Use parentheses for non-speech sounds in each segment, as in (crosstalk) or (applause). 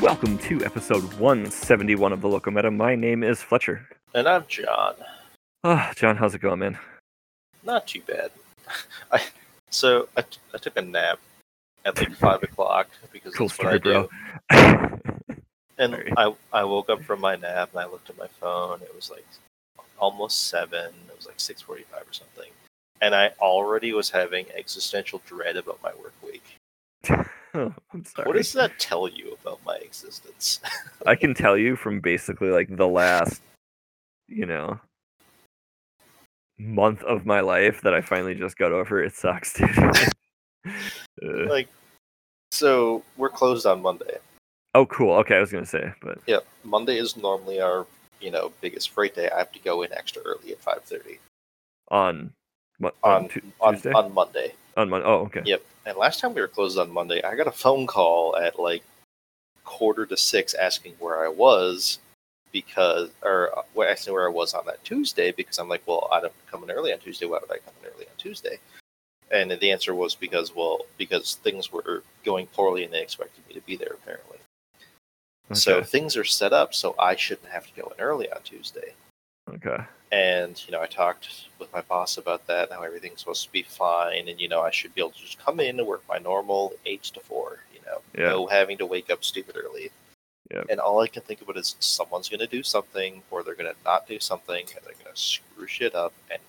welcome to episode 171 of the Local Meta. My name is Fletcher. And I'm John. Oh, John, how's it going, man? Not too bad. (laughs) I so I, t- I took a nap at like (laughs) five o'clock because Cool that's what I story, bro. do. (laughs) And Sorry. I I woke up from my nap and I looked at my phone. It was like almost seven. It was like six forty-five or something. And I already was having existential dread about my work week. (laughs) I'm sorry. What does that tell you about my existence? (laughs) I can tell you from basically like the last, you know, month of my life that I finally just got over. It sucks, dude. (laughs) Uh, like, so we're closed on Monday. oh, cool. Okay, I was gonna say, but yeah, Monday is normally our you know biggest freight day. I have to go in extra early at five thirty on on, on Tu- on, on Monday. on Mon- Oh, okay. Yep. And last time we were closed on Monday, I got a phone call at like quarter to six asking where I was because, or uh, well, asking where I was on that Tuesday because I'm like, well, I don't come in early on Tuesday. Why would I come in early on Tuesday? And the answer was because, well, because things were going poorly and they expected me to be there apparently. So things are set up so I shouldn't have to go in early on Tuesday. Okay. And you know, I talked with my boss about that, and how everything's supposed to be fine, and you know, I should be able to just come in and work my normal eight to four. You know, Yeah. no having to wake up stupid early. Yep. And all I can think about is someone's going to do something, or they're going to not do something, and they're going to screw shit up, and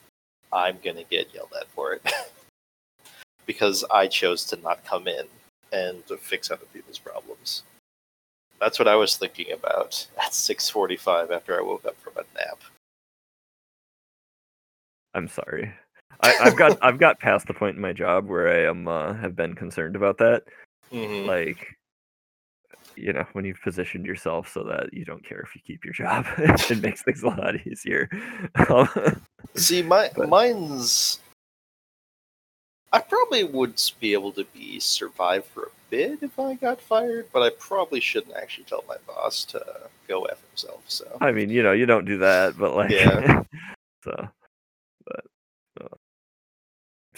I'm going to get yelled at for it (laughs) because I chose to not come in and to fix other people's problems. That's what I was thinking about at 6:45 after I woke up from a nap. I'm sorry. I, I've got I've got past the point in my job where I am uh, have been concerned about that. Mhm. Like, you know, when you've positioned yourself so that you don't care if you keep your job, (laughs) it makes things a lot easier. Um, See, my But- mine's. I probably would be able to be survive for a bit if I got fired, but I probably shouldn't actually tell my boss to go f himself. So I mean, you know, you don't do that, but like, Yeah. (laughs) so,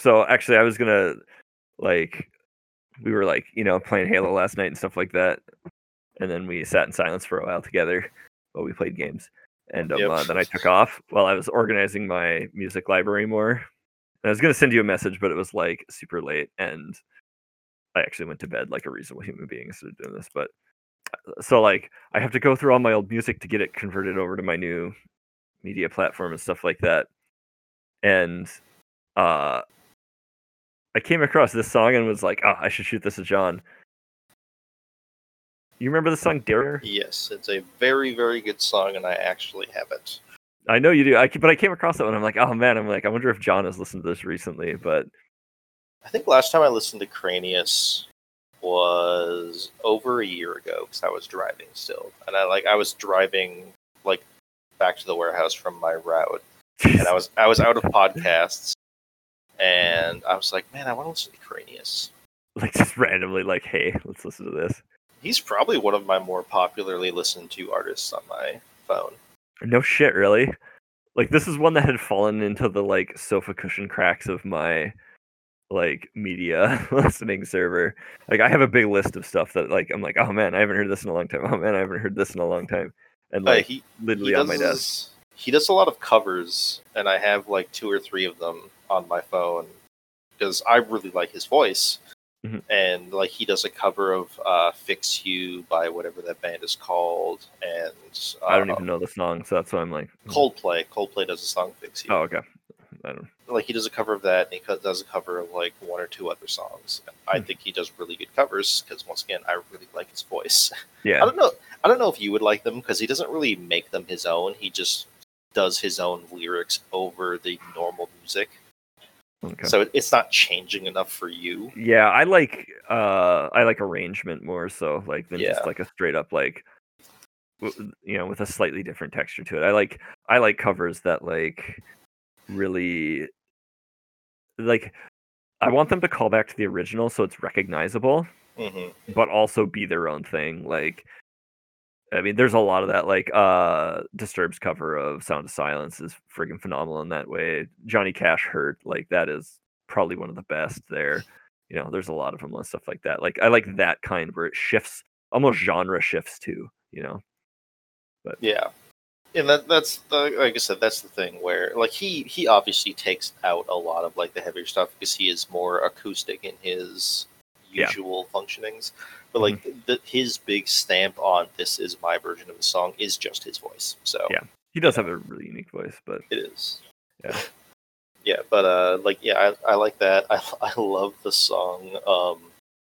so actually, I was gonna like, we were like, you know, playing Halo last night and stuff like that, and then we sat in silence for a while together while we played games, and um, Yep. uh, then I took off while I was organizing my music library more. And I was gonna send you a message, but it was like super late, and I actually went to bed like a reasonable human being instead of doing this. But uh, so like I have to go through all my old music to get it converted over to my new media platform and stuff like that. And uh I came across this song and was like, oh, I should shoot this at John. You remember the song Dare? yes, it's a very very good song, and I actually have it. I know you do. I, but I came across that one. I'm like, oh man, I'm like, I wonder if John has listened to this recently. But I think last time I listened to Cranius was over a year ago because I was driving still, and I like I was driving like back to the warehouse from my route, and I (laughs) was I was out of podcasts, and I was like, man, I want to listen to Cranius. (laughs) like just randomly, like, hey, let's listen to this. He's probably one of my more popularly listened to artists on my phone. No shit, really. Like this is one that had fallen into the like sofa cushion cracks of my like media (laughs) listening server. Like I have a big list of stuff that like I'm like, oh man, I haven't heard this in a long time. Oh man, I haven't heard this in a long time. And Uh, like he literally he on my desk. he does a lot of covers, and I have like two or three of them on my phone because I really like his voice. Mhm. And like he does a cover of uh, "Fix You" by whatever that band is called, and uh, I don't even know the song, so that's why I'm like, hmm. Coldplay. Coldplay does a song "Fix You." oh okay. I don't. Like he does a cover of that, and he does a cover of like one or two other songs. I Hmm. think he does really good covers because once again, I really like his voice. (laughs) Yeah, I don't know. I don't know if you would like them because he doesn't really make them his own. He just does his own lyrics over the normal music, okay. so it's not changing enough for you. Yeah, I like uh I like arrangement more so like than Yeah. just like a straight up like you know with a slightly different texture to it. I like I like covers that like really like I want them to call back to the original so it's recognizable, hmm but also be their own thing. Like I mean, there's a lot of that. Like uh Disturbed's cover of Sound of Silence is friggin' phenomenal in that way. Johnny Cash hurt, like that is probably one of the best there. You know, there's a lot of them and stuff like that. Like I like that kind where it shifts almost genre shifts too. You know. But Yeah, and that that's the, like I said, that's the thing where like he he obviously takes out a lot of like the heavier stuff because he is more acoustic in his Yeah. usual functionings. But like the, his big stamp on this is my version of the song is just his voice. So Yeah. He does have a really unique voice, but it is. Yeah. (laughs) Yeah, but uh, like yeah, I, I like that. (laughs) I I love the song um,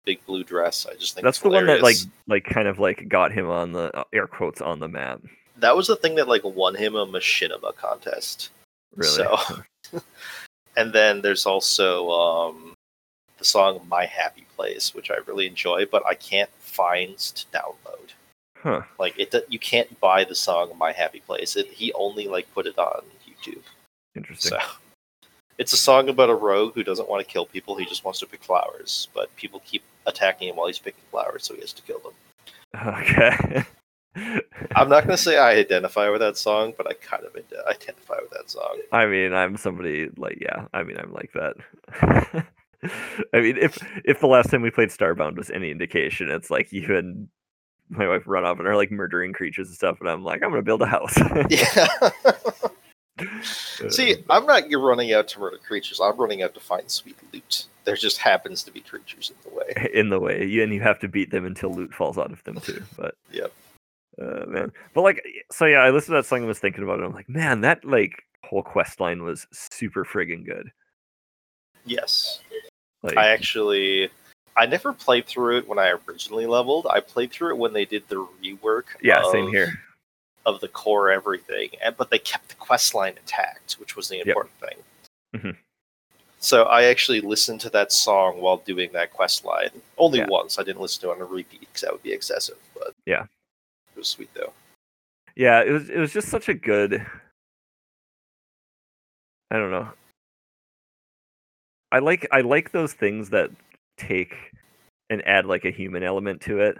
"Big Blue Dress." I just think that's the one that like like kind of like got him on the uh, air quotes on the map. that was the thing that like won him a machinima contest. Really. So, (laughs) and then there's also um, the song "My Happy Place," which I really enjoy, but I can't find to download. huh. Like it, you can't buy the song "My Happy Place." It, he only like put it on YouTube. Interesting. So, it's a song about a rogue who doesn't want to kill people. He just wants to pick flowers, but people keep attacking him while he's picking flowers, so he has to kill them. (laughs) Okay. I'm not going to say I identify with that song, but I kind of identify with that song. I mean, I'm somebody like yeah. I mean, I'm like that. (laughs) (laughs) I mean, if if the last time we played Starbound was any indication, it's like you and my wife run off and are like murdering creatures and stuff, and I'm like, I'm gonna build a house. (laughs) Yeah. (laughs) Uh, See, I'm not you're running out to murder creatures. I'm running out to find sweet loot. There just happens to be creatures in the way. in the way, you, and you have to beat them until loot falls out of them too. But Yep. uh, man, but like, so yeah, I listened to that song and was thinking about it. I'm like, man, that like whole quest line was super friggin' good. Yes. Like, I actually I never played through it when I originally leveled. I played through it when they did the rework yeah, of, same here. of the core everything, and but they kept the quest line intact, which was the Yep. important thing. Mhm. So I actually listened to that song while doing that quest line. Only Yeah. once. I didn't listen to it on a repeat because that would be excessive. But Yeah. it was sweet though. Yeah, it was it was just such a good I don't know. I like I like those things that take and add like a human element to it.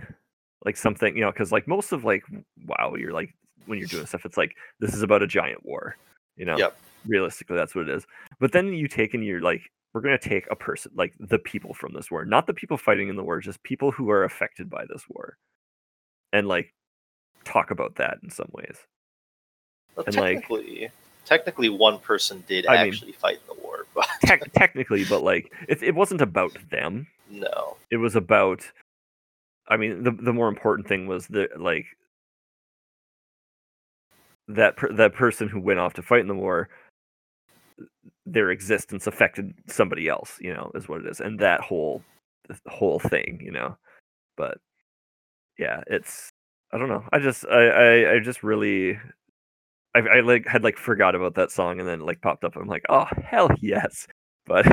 Like something, you know, cuz like most of like wow, you're like when you're doing stuff it's like this is about a giant war, you know. Yep. Realistically that's what it is. But then you take and you're like we're going to take a person like the people from this war, not the people fighting in the war, just people who are affected by this war. And like talk about that in some ways. Well, And, like- technically, technically, one person did I mean- actually fight in the war, but (laughs) Tec- technically, but like it, it wasn't about them. no. It was about. I mean, the the more important thing was the like that per, that person who went off to fight in the war. Their existence affected somebody else, you know, is what it is, and that whole whole thing, you know. But yeah, it's I don't know. I just I I, I just really. I, I like had like forgot about that song and then it, like popped up. I'm like, oh hell (laughs) yes! But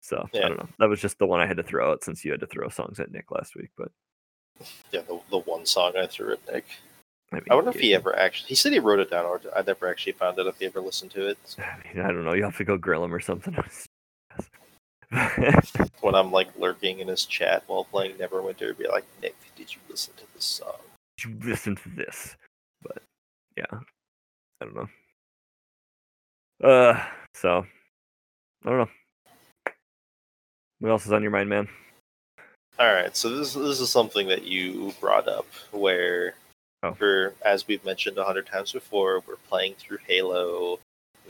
so I don't know. That was just the one I had to throw out since you had to throw songs at Nick last week. But Yeah, the, the one song I threw at Nick. I, mean, I wonder if he yeah, ever actually. He said he wrote it down, or I never actually found out if he ever listened to it. I mean, I don't know. You have to go grill him or something. (laughs) When I'm like lurking in his chat while playing Neverwinter, be like, Nick, did you listen to this song? Did you listen to this. But yeah, I don't know. Uh, so I don't know. What else is on your mind, man? All right, so this this is something that you brought up, where Oh. for as we've mentioned a hundred times before, we're playing through Halo,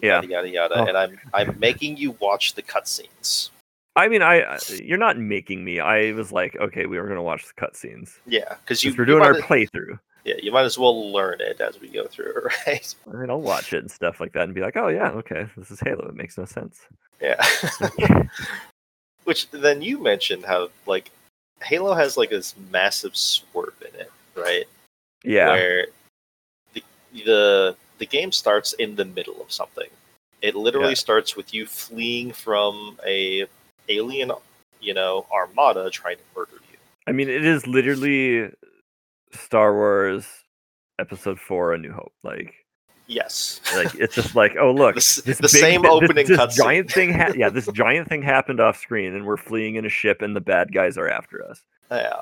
Yeah. yada yada yada, Oh. and I'm I'm making you watch the cutscenes. I mean, I I- you're not making me. I was like, okay, we were gonna watch the cutscenes. Yeah, because you we're doing our playthrough. Yeah you might as well learn it as we go through it, (laughs) right? I mean, I'll watch it and stuff like that and be like, oh yeah, okay, this is Halo. It makes no sense. Yeah. (laughs) Which then you mentioned how like Halo has like this massive swerve in it, right? yeah, Where the the the game starts in the middle of something. It literally Yeah. starts with you fleeing from a alien, you know, armada trying to murder you. I mean, it is literally Star Wars Episode Four: A New Hope. Like, Yes. like it's just (laughs) like, oh look, The this the big same this- opening this, cutscene. giant thing. Ha- yeah, this (laughs) giant thing happened off screen, and we're fleeing in a ship, and the bad guys are after us. yeah.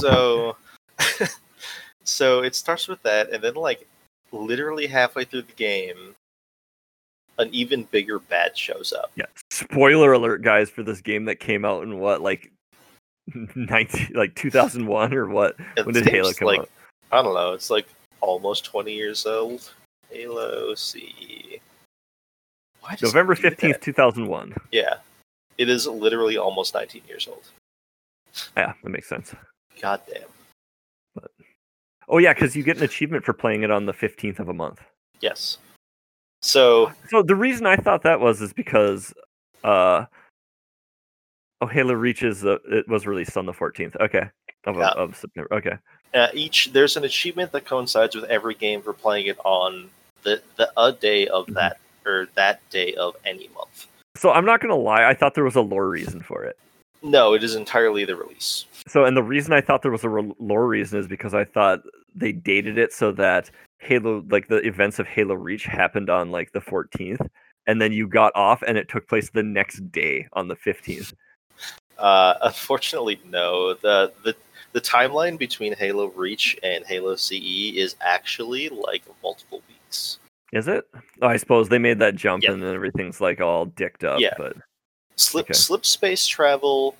So (laughs) so it starts with that and then like literally halfway through the game an even bigger bad shows up. yeah, spoiler alert, guys, for this game that came out in what like 19 like 2001 or what? It when did Halo come like, out? I don't know. It's like almost 20 years old. Halo CE. November 15th, 2001. Yeah. It is literally almost 19 years old. Yeah, that makes sense. God damn. But... Oh yeah, because you get an achievement for playing it on the 15th of a month. Yes. So, So the reason I thought that was is because uh Oh Halo reaches uh, it was released on the 14th. Okay. Of, Yeah. of September. Okay. uh, each there's an achievement that coincides with every game for playing it on the, the a day of Mhm. that or that day of any month. So I'm not going to lie, I thought there was a lore reason for it. No, it is entirely the release. So and the reason I thought there was a re- lore reason is because I thought they dated it so that Halo like the events of Halo Reach happened on like the 14th and then you got off and it took place the next day on the 15th. Uh, (laughs) unfortunately, no. The, the the timeline between Halo Reach and Halo CE is actually like multiple weeks. Is it? Oh, I suppose they made that jump Yeah. and then everything's like all dicked up. Yeah. But Slip Okay. slip space travel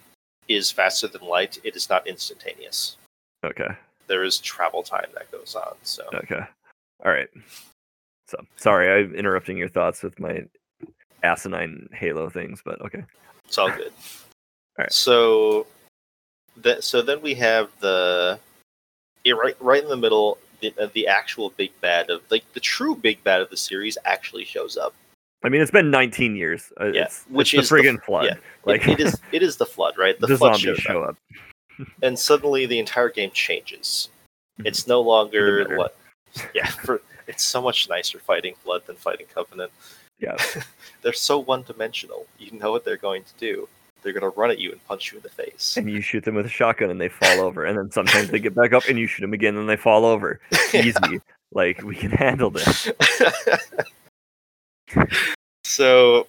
is faster than light. It is not instantaneous. okay, There is travel time that goes on. So okay, all right. So sorry, I'm interrupting your thoughts with my asinine Halo things, but okay. it's all good. (laughs) Alright. So that so then we have the right right in the middle. The, uh, the actual big bad of like the true big bad of the series actually shows up. I mean, it's been 19 years. Uh, Yeah, it's, which it's is the the- friggin' flood. yeah, It- like it is it is the flood, right? (laughs) The, the flood zombies shows show up. up. (laughs) and suddenly the entire game changes. It's no longer what, yeah. (laughs) For it's so much nicer fighting Flood than fighting Covenant. Yeah. They're so one-dimensional. You know what they're going to do. They're going to run at you and punch you in the face. And you shoot them with a shotgun and they fall over, and then sometimes they get back up and you shoot them again and they fall over. (laughs) Easy. Like we can handle this. (laughs) so,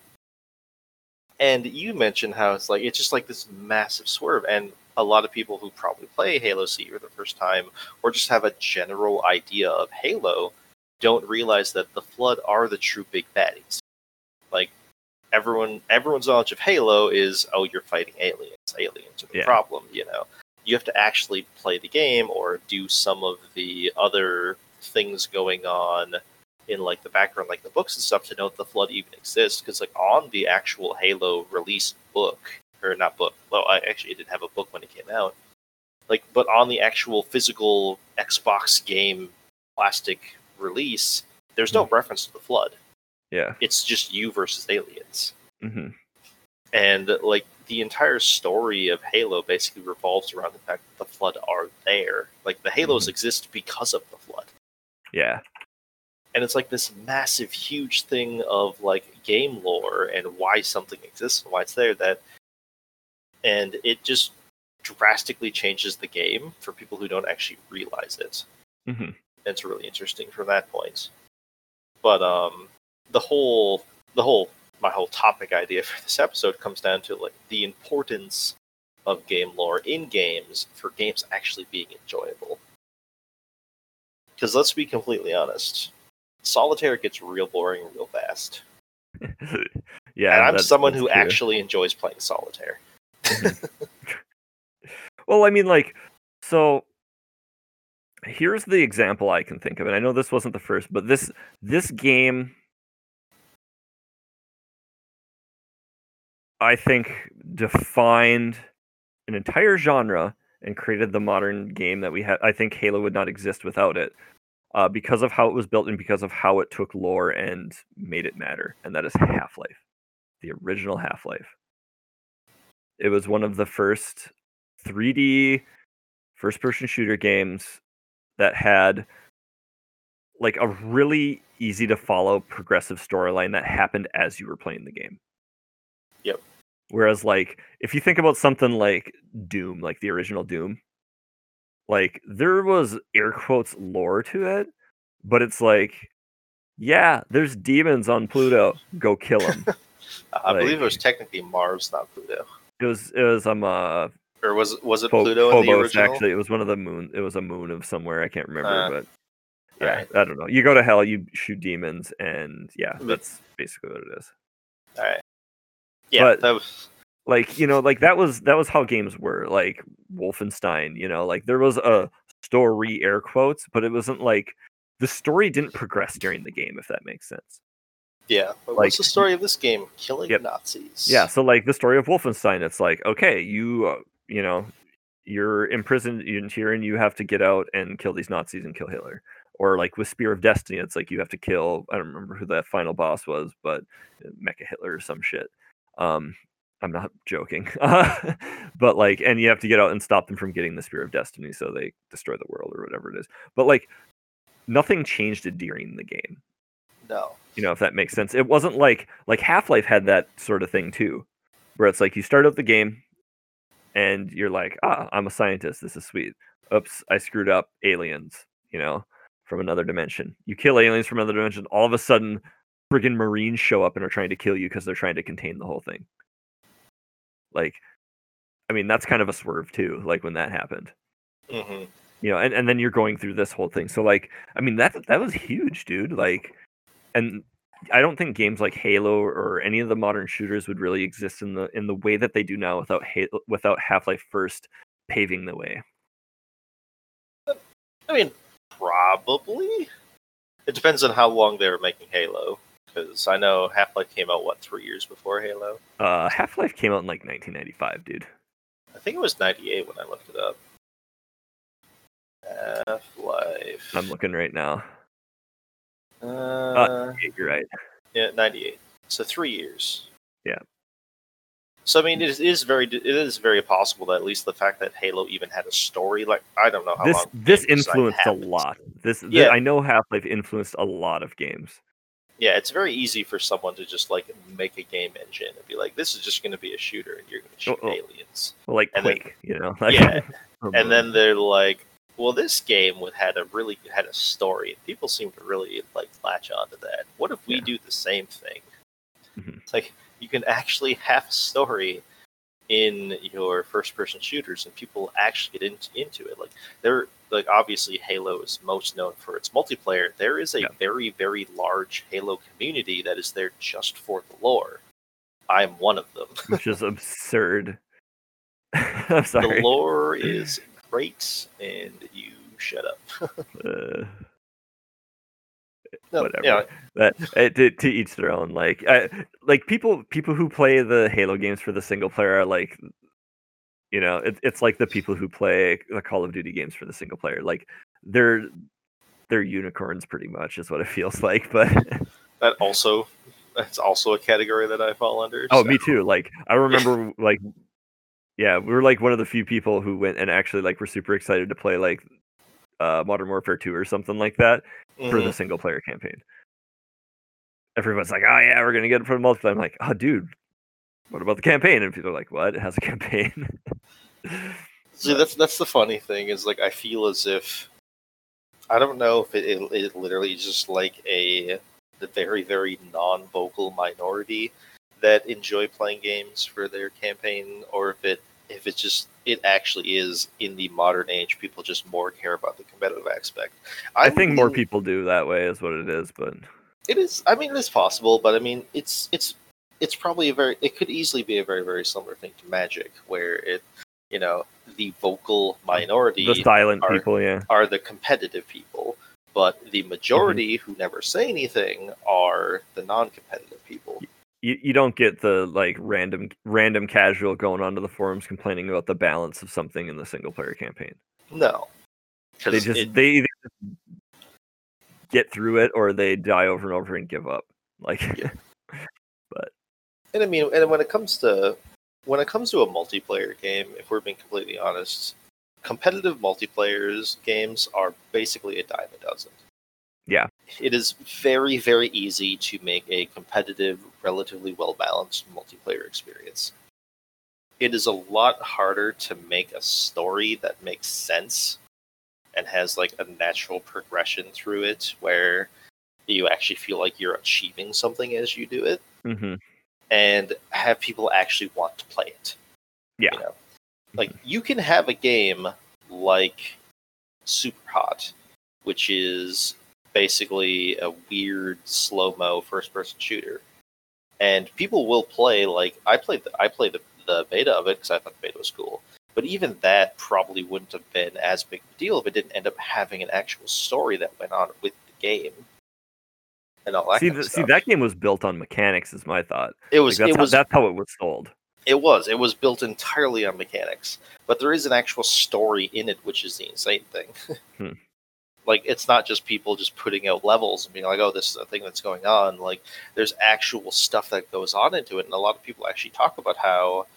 and you mentioned how it's like it's just like this massive swerve, and a lot of people who probably play Halo CE for the first time, or just have a general idea of Halo, don't realize that the Flood are the true big baddies. Everyone, everyone's knowledge of Halo is, oh, you're fighting aliens. Aliens are the Yeah. problem. You know, you have to actually play the game or do some of the other things going on in like the background, like the books and stuff, to know that the flood even exists. Because like on the actual Halo release book, or not book, well, I actually didn't have a book when it came out. Like, but on the actual physical Xbox game plastic release, there's no hmm. reference to the flood. Yeah. It's just you versus aliens, hmm and like the entire story of Halo basically revolves around the fact that the flood are there. Like the Halos exist because of the flood. Yeah. and it's like this massive huge thing of like game lore and why something exists and why it's there that and it just drastically changes the game for people who don't actually realize it. Hmm and it's really interesting from that point. But um the whole the whole my whole topic idea for this episode comes down to like the importance of game lore in games for games actually being enjoyable because let's be completely honest solitaire gets real boring real fast (laughs) yeah. and i'm someone who true. actually enjoys playing solitaire (laughs) Well, I mean, like, so here's the example I can think of, and I know this wasn't the first, but this this game, I think, defined an entire genre and created the modern game that we have. I think Halo would not exist without it, uh, because of how it was built and because of how it took lore and made it matter, and that is Half Life, the original Half Life. It was one of the first 3D first person shooter games that had like a really easy to follow progressive storyline that happened as you were playing the game. Yep. Whereas like if you think about something like Doom, like the original Doom, like there was air quotes lore to it, but it's like yeah, there's demons on Pluto. Go kill them. (laughs) i believe it was technically mars not pluto it was it was um uh or was was it pluto in the original actually. It was one of the moon. It was a moon of somewhere. I can't remember, Uh, but yeah, alright. I don't know. You go to hell, you shoot demons, and yeah, that's basically what it is. all right yeah But- that was like you know like that was that was how games were like wolfenstein you know like there was a story air quotes but it wasn't like the story didn't progress during the game if that makes sense Yeah, but Like- what's the story of this game? Killing Yep. Nazis. yeah so like the story of wolfenstein it's like okay you uh, you know you're imprisoned in here and you have to get out and kill these nazis and kill hitler or like with spear of destiny it's like you have to kill i don't remember who that final boss was but uh, mecha hitler or some shit um i'm not joking. (laughs) But like and you have to get out and stop them from getting the spear of destiny so they destroy the world or whatever it is. But like nothing changed it during the game. No. you know if that makes sense. It wasn't like like half-life had that sort of thing too where it's like you start out the game and you're like ah i'm a scientist. This is sweet. Oops i screwed up. Aliens you know from another dimension. You kill aliens from another dimension. All of a sudden friggin marines show up and are trying to kill you because they're trying to contain the whole thing. Like i mean that's kind of a swerve too like when that happened. Hmm you know and, and then you're going through this whole thing. So like i mean that that was huge dude like and i don't think games like halo or any of the modern shooters would really exist in the in the way that they do now without halo without half-life first paving the way. I mean, probably. It depends on how long they were making Halo. Because I know Half Life came out, what, three years before Halo? uh half-life came out in like 1995 dude I think it was 98 when I looked it up. Half Life. i'm looking right now Uh, Yeah, you're right yeah, 98. So three years. Yeah. So I mean, it is, very it is very possible that at least the fact that Halo even had a story, like I don't know how this long this influenced a lot this th- Yeah. i know half-life influenced a lot of games Yeah, it's very easy for someone to just like make a game engine and be like, "This is just going to be a shooter, and you're going to shoot Oh, oh. aliens." well, like And then- you know like, Yeah, (laughs) or and then they're like, "Well, this game would had a really had a story. and People seem to really like latch onto that. What if we Yeah. do the same thing? Mhm. It's like you can actually have a story in your first-person shooters, and people actually get into, into it. Like they're like obviously Halo is most known for its multiplayer. There is a Yeah. very very large Halo community that is there just for the lore. I'm one of them. (laughs) which is absurd (laughs) i'm sorry The lore (laughs) is great, and you shut up. uh, No, Whatever. Yeah, that uh, to, to each their own like I, like people people who play the halo games for the single player are like you know it, it's like the people who play the call of duty games for the single player like they're they're unicorns pretty much is what it feels (laughs) like but that also that's also a category that I fall under. oh so- me too like i remember (laughs) like yeah we were like one of the few people who went and actually like were super excited to play like uh modern warfare 2 or something like that for Mhm. the single player campaign. Everyone's like, "Oh yeah, we're gonna get it for the multiplayer." I'm like, "Oh, dude, what about the campaign?" And people are like, "What? It has a campaign?" (laughs) See, that's that's the funny thing is like I feel as if I don't know if it, it, it literally is just like a the very very non-vocal minority that enjoy playing games for their campaign, or if it if it's just it actually is in the modern age people just more care about the competitive aspect. I I'm think more people do that way, is what it is. But It is. I mean, it's possible, but I mean, it's it's it's probably a very. It could easily be a very very similar thing to Magic, where it, you know, the vocal minority the silent are- people, yeah, are the competitive people, but the majority Mm-hmm. who never say anything are the non-competitive people. you, you don't get the like random random casual going onto the forums complaining about the balance of something in the single player campaign. No, They just they either get through it or they die over and over and give up. Like, Yeah. (laughs) and I mean, and when it comes to when it comes to a multiplayer game, if we're being completely honest, competitive multiplayers games are basically a dime a dozen. Yeah. It is very, very easy to make a competitive, relatively well balanced multiplayer experience. It is a lot harder to make a story that makes sense and has like a natural progression through it where you actually feel like you're achieving something as you do it hmm and have people actually want to play it. Yeah. You know? Mm-hmm. Like you can have a game like Super Hot, which is basically a weird slow mo first person shooter. And people will play like I played the I played the, the beta of it because I thought the beta was cool. But even that probably wouldn't have been as big a deal if it didn't end up having an actual story that went on with the game. And all that see, the, see that game was built on mechanics, is my thought. it Like, was that's, it how, was that's how it was sold. It was. It was built entirely on mechanics, but there is an actual story in it, which is the insane thing. (laughs) Hmm. Like it's not just people just putting out levels and being like, "Oh, this is a thing that's going on." Like there's actual stuff that goes on into it, and a lot of people actually talk about how,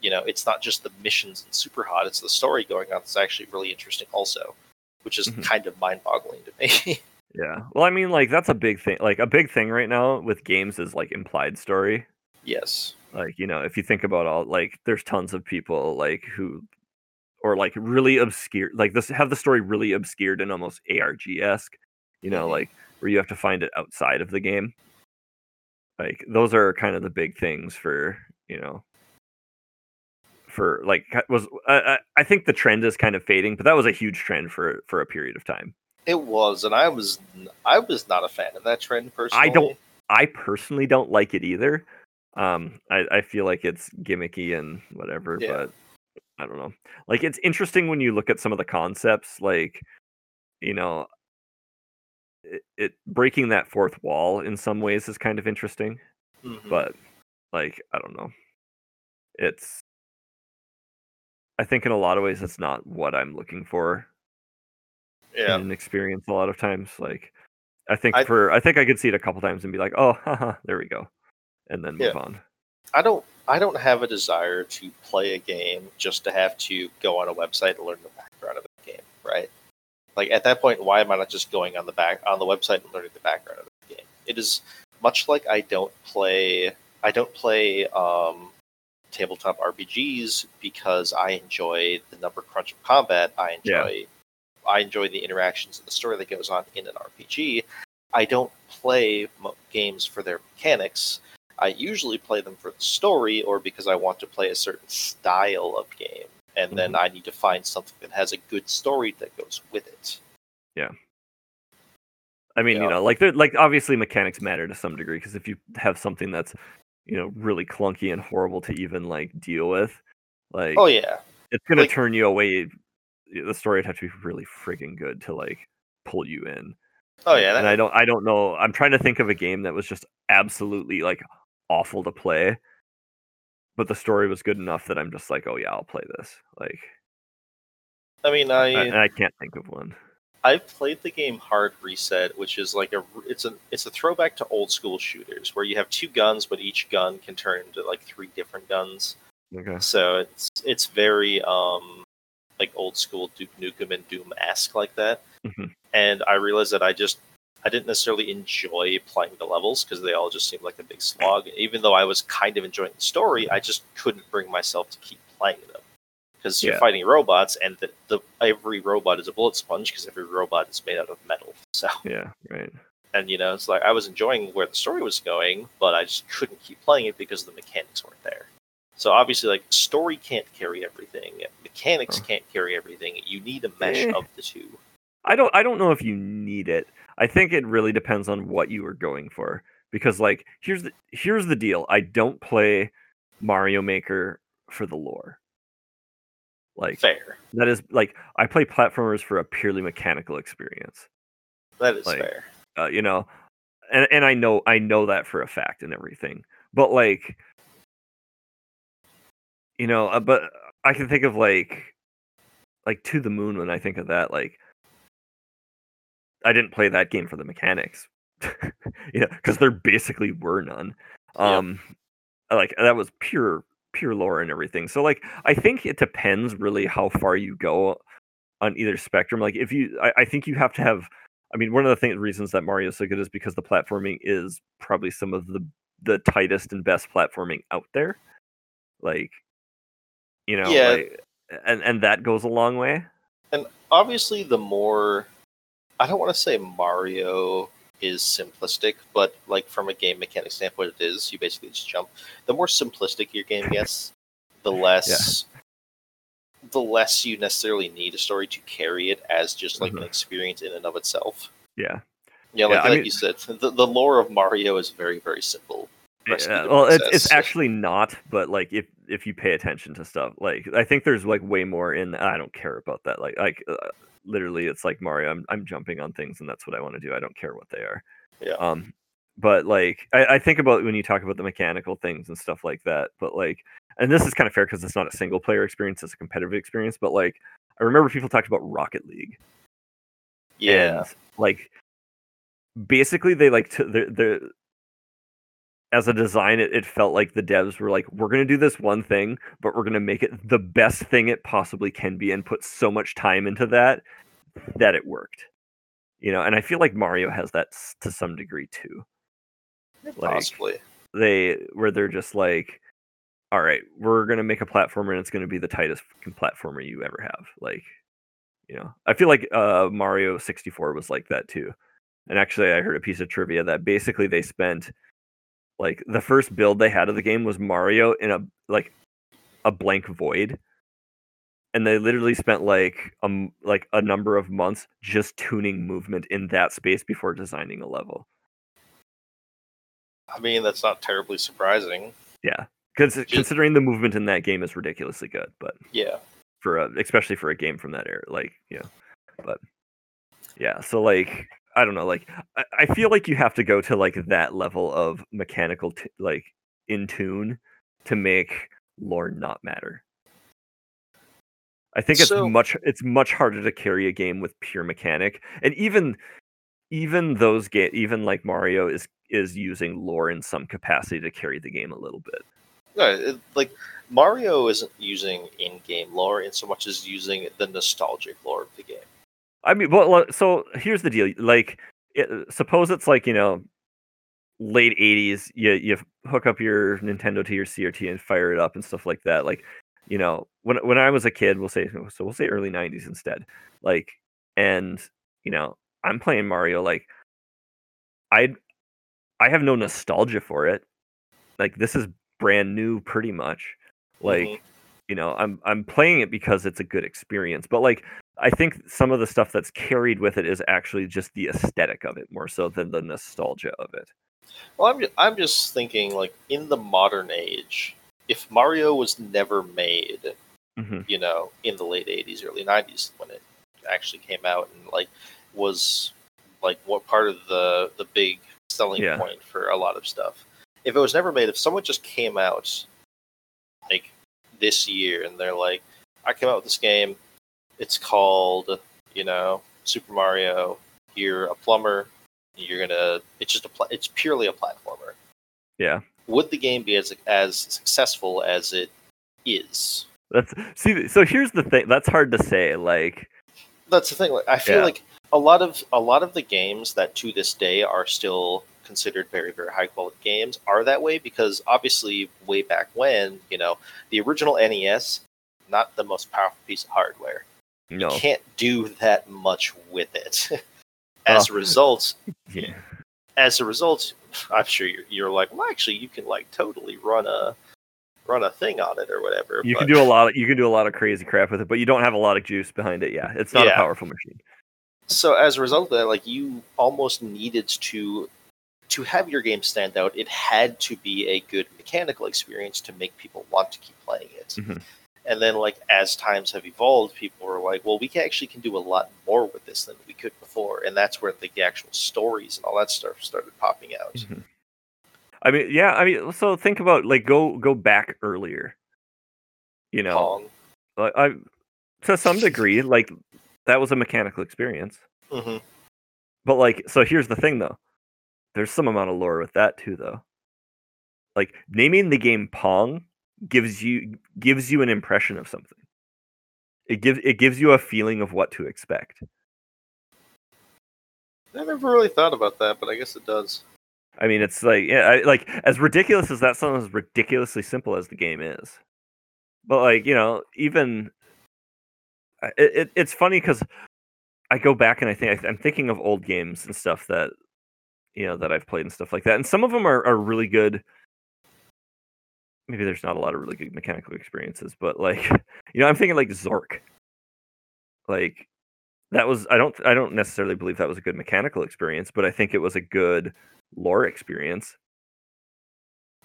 you know, it's not just the missions and super hot; it's the story going on. It's actually really interesting, also, which is Mhm. kind of mind-boggling to me. (laughs) Yeah. Well, I mean, like that's a big thing. Like a big thing right now with games is like implied story. yes. Like you know, if you think about all like, there's tons of people like who, or like really obscure, like this have the story really obscured and almost ARG esque. You know, Mhm. like where you have to find it outside of the game. Like those are kind of the big things for you know. For like was I I think the trend is kind of fading, but that was a huge trend for for a period of time. It was, and I was, I was not a fan of that trend personally. I don't I personally don't like it either. Um, I, I feel like it's gimmicky and whatever, Yeah. but I don't know. Like it's interesting when you look at some of the concepts, like you know, it, it breaking that fourth wall in some ways is kind of interesting, Mhm. but like I don't know. It's I think in a lot of ways it's not what I'm looking for yeah. an experience a lot of times. Like I think I- for I think I could see it a couple times and be like, oh, (laughs) haha, there we go, and then move Yeah. on. I don't I don't have a desire to play a game just to have to go on a website and learn the background of the game, right? Like at that point, why am I not just going on the back on the website and learning the background of the game? It is much like I don't play I don't play um, tabletop RPGs because I enjoy the number crunch of combat. I Yeah. I enjoy the interactions and the story that goes on in an RPG. I don't play mo- games for their mechanics. I usually play them for the story or because I want to play a certain style of game. And then mm-hmm. I need to find something that has a good story that goes with it. Yeah. I mean, Yeah. you know, like they're like obviously mechanics matter to some degree because if you have something that's you know really clunky and horrible to even like deal with, like Oh yeah. it's gonna turn you away. The story would have to be really freaking good to like pull you in. Oh yeah. and I don't I don't know. I'm trying to think of a game that was just absolutely like awful to play, but the story was good enough that I'm just like, oh yeah, I'll play this. Like, I mean, I, I and I can't think of one. I've played the game Hard Reset, which is like a it's a it's a throwback to old school shooters where you have two guns, but each gun can turn into like three different guns. Okay. So it's it's very um like old school Duke Nukem and Doom esque like that. Mhm. And I realized that I just I didn't necessarily enjoy playing the levels because they all just seemed like a big slog. Even though I was kind of enjoying the story, I just couldn't bring myself to keep playing them because you're Yeah. fighting robots, and the, the every robot is a bullet sponge because every robot is made out of metal. (laughs) So Yeah. Right. and you know it's like I was enjoying where the story was going, but I just couldn't keep playing it because the mechanics weren't there. So obviously, like story can't carry everything, mechanics can't carry everything. You need a mesh Eh. of the two. I don't I don't know if you need it. I think it really depends on what you are going for. Because like here's the here's the deal. I don't play Mario Maker for the lore. Like Fair, that is like I play platformers for a purely mechanical experience. that is Like- fair. Uh, you know, and and I know I know that for a fact and everything. But like you know, uh, but I can think of like like to the moon when I think of that like I didn't play that game for the mechanics. (laughs) yeah, because there basically were none. Yep. Um like that was pure pure lore and everything. So like I think it depends really how far you go on either spectrum. Like if you I, I think you have to have I mean one of the things reasons that Mario is so good is because the platforming is probably some of the the tightest and best platforming out there. Like you know, Yeah. like, and and that goes a long way. And obviously, the more I don't want to say Mario is simplistic, but like from a game mechanic standpoint, it is. You basically just jump. The more simplistic your game (laughs) gets, the less the less you necessarily need a story to carry it as just like an Mhm. experience in and of itself. Yeah. Yeah, like, Yeah, like mean- you said, the, the lore of Mario is very, very simple. Yeah, well, it's, it's actually not, but like if if you pay attention to stuff, like I think there's like way more in. I don't care about that. Like like uh, literally, it's like Mario. I'm I'm jumping on things, and that's what I want to do. I don't care what they are. Yeah. Um, but like I, I think about when you talk about the mechanical things and stuff like that. But like, and this is kind of fair because it's not a single player experience; it's a competitive experience. But like, I remember people talked about Rocket League. yeah. And, like basically they like to the the as a design it, it felt like the devs were like we're going to do this one thing but we're going to make it the best thing it possibly can be and put so much time into that that it worked. You know and i feel like mario has that to some degree too. Like- Possibly. they where they're just like all right we're going to make a platformer and it's going to be the tightest fucking platformer you ever have. Like you know i feel like uh mario 64 was like that too. And actually i heard a piece of trivia that basically they spent like the first build they had of the game was mario in a like a blank void and they literally spent like um like a number of months just tuning movement in that space before designing a level I mean, that's not terribly surprising. yeah because considering the movement in that game is ridiculously good but Yeah. for a, especially for a game from that era like you know but yeah so like i don't know like I, I feel like you have to go to like that level of mechanical t- like in tune to make lore not matter i think it's So- much it's much harder to carry a game with pure mechanic and even even those game even like mario is is using lore in some capacity to carry the game a little bit No, it, like Mario isn't using in-game lore in so much as using the nostalgic lore of the game. I mean, well, so here's the deal. Like, it, suppose it's like you know, late '80s. You you hook up your Nintendo to your CRT and fire it up and stuff like that. Like, you know, when when I was a kid, we'll say so. We'll say early '90s instead. Like, and you know, I'm playing Mario. Like, I I have no nostalgia for it. Like, this is brand new, pretty much. Like, Mhm. you know i'm i'm playing it because it's a good experience but like i think some of the stuff that's carried with it is actually just the aesthetic of it more so than the nostalgia of it Well, I'm ju- I'm just thinking like in the modern age, if Mario was never made, Mhm. you know, in the late '80s, early '90s when it actually came out, and like was like what part of the the big selling Yeah. point for a lot of stuff. If it was never made, if someone just came out like this year and they're like, I came out with this game, it's called, you know, Super Mario. You're a plumber. You're gonna. It's just a. Pla- it's purely a platformer. yeah Would the game be as as successful as it is? that's see so here's the thing that's hard to say like That's the thing. like, I feel Yeah. like a lot of a lot of the games that to this day are still considered very very high quality games are that way because obviously way back when you know the original NES not the most powerful piece of hardware no. can't do that much with it. (laughs) As a result (laughs) yeah. as a result i'm sure you're, you're like well actually you can like totally run a run a thing on it or whatever you but- can do a lot of you can do a lot of crazy crap with it but you don't have a lot of juice behind it. Yeah it's not Yeah. a powerful machine. So as a result of that like you almost needed to to have your game stand out it had to be a good mechanical experience to make people want to keep playing it. Mhm. And then like as times have evolved people were like well we can actually can do a lot more with this than we could before and that's where the actual stories and all that stuff started popping out Mhm. i mean yeah i mean so think about like go go back earlier you know Pong. like i to some degree like that was a mechanical experience hmm But like, so here's the thing though. There's some amount of lore with that too, though. Like naming the game Pong gives you gives you an impression of something. It gives it gives you a feeling of what to expect. I never really thought about that, but I guess it does. I mean, it's like yeah, I, like as ridiculous as that sounds, as ridiculously simple as the game is. But like you know, even it, it it's funny because I go back and I think I'm thinking of old games and stuff that you know that I've played and stuff like that, and some of them are are really good. Maybe there's not a lot of really good mechanical experiences, but like (laughs) you know, I'm thinking like Zork. Like that was I don't I don't necessarily believe that was a good mechanical experience, but I think it was a good lore experience.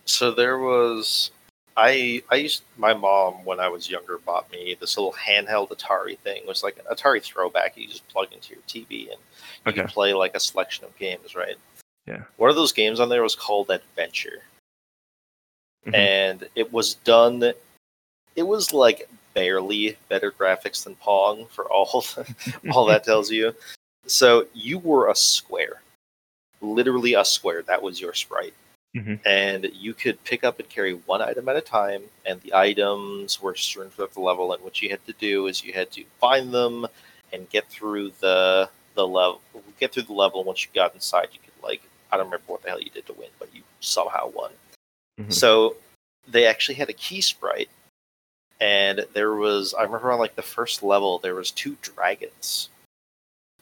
So there was I I used my mom when I was younger bought me this little handheld Atari thing. It was like an Atari throwback. You just plug into your TV and you Okay. play like a selection of games, right? Yeah. One of those games on there was called Adventure, Mhm. and it was done. It was like barely better graphics than Pong for all (laughs) all that tells you. So you were a square, literally a square. That was your sprite Mhm. and you could pick up and carry one item at a time and the items were strewn throughout the level and what you had to do is you had to find them and get through the the level get through the level once you got inside you could like i don't remember what the hell you did to win but you somehow won Mhm. so they actually had a key sprite and there was i remember on like the first level there was two dragons.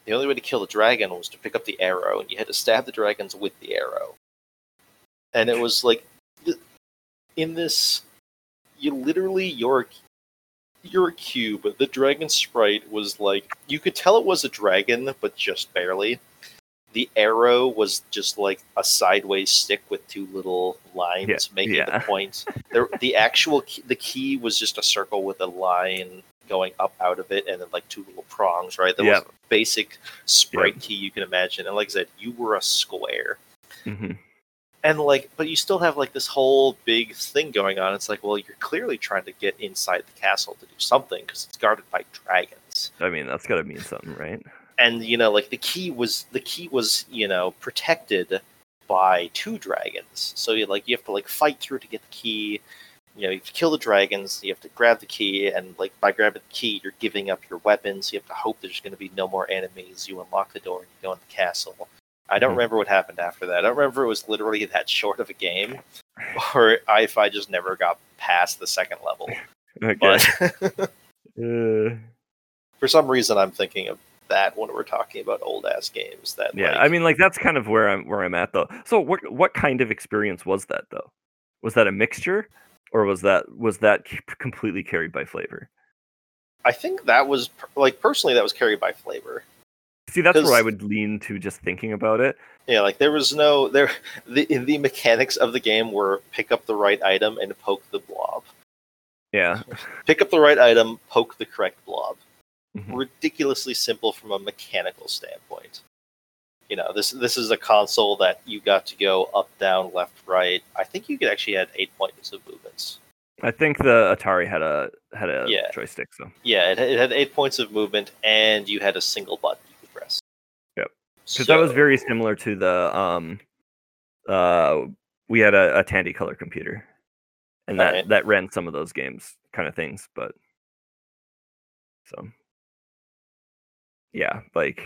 The only way to kill the dragon was to pick up the arrow and you had to stab the dragons with the arrow. And it was like in this you literally you're a cube the dragon sprite was like you could tell it was a dragon but just barely the arrow was just like a sideways stick with two little lines Yeah, making yeah. (laughs) the point there, the actual key, the key was just a circle with a line going up out of it and then like two little prongs right that Yeah. was basic sprite key you can imagine and like i said you were a square Mhm. and like but you still have like this whole big thing going on it's like well you're clearly trying to get inside the castle to do something because it's guarded by dragons I mean, that's got to mean something, right? And you know like the key was the key was you know protected by two dragons. So you like you have to like fight through to get the key. You know you have to kill the dragons you have to grab the key and like by grabbing the key you're giving up your weapons. You have to hope there's going to be no more enemies. You unlock the door and you go in the castle. I don't Mhm. remember what happened after that. I don't remember it was literally that short of a game (laughs) or if i just never got past the second level. (laughs) Okay. but (laughs) Uh, for some reason i'm thinking of that when we're talking about old ass games that yeah, like, I mean, like that's kind of where I'm where I'm at though. So, what what kind of experience was that though? Was that a mixture, or was that was that completely carried by flavor? I think that was like personally that was carried by flavor. See, that's where I would lean to just thinking about it. Yeah, like there was no there the the mechanics of the game were pick up the right item and poke the blob. Yeah, (laughs) Pick up the right item, poke the correct blob. Mhm. Ridiculously simple from a mechanical standpoint. You know, this this is a console that you got to go up, down, left, right. I think you could actually add eight points of movements. I think the Atari had a had a Yeah. joystick. So Yeah, it, it had eight points of movement, and you had a single button you could press. Yep. because that was very similar to the um, uh, we had a, a Tandy color computer, and that Right. that ran some of those games kind of things. But so yeah, like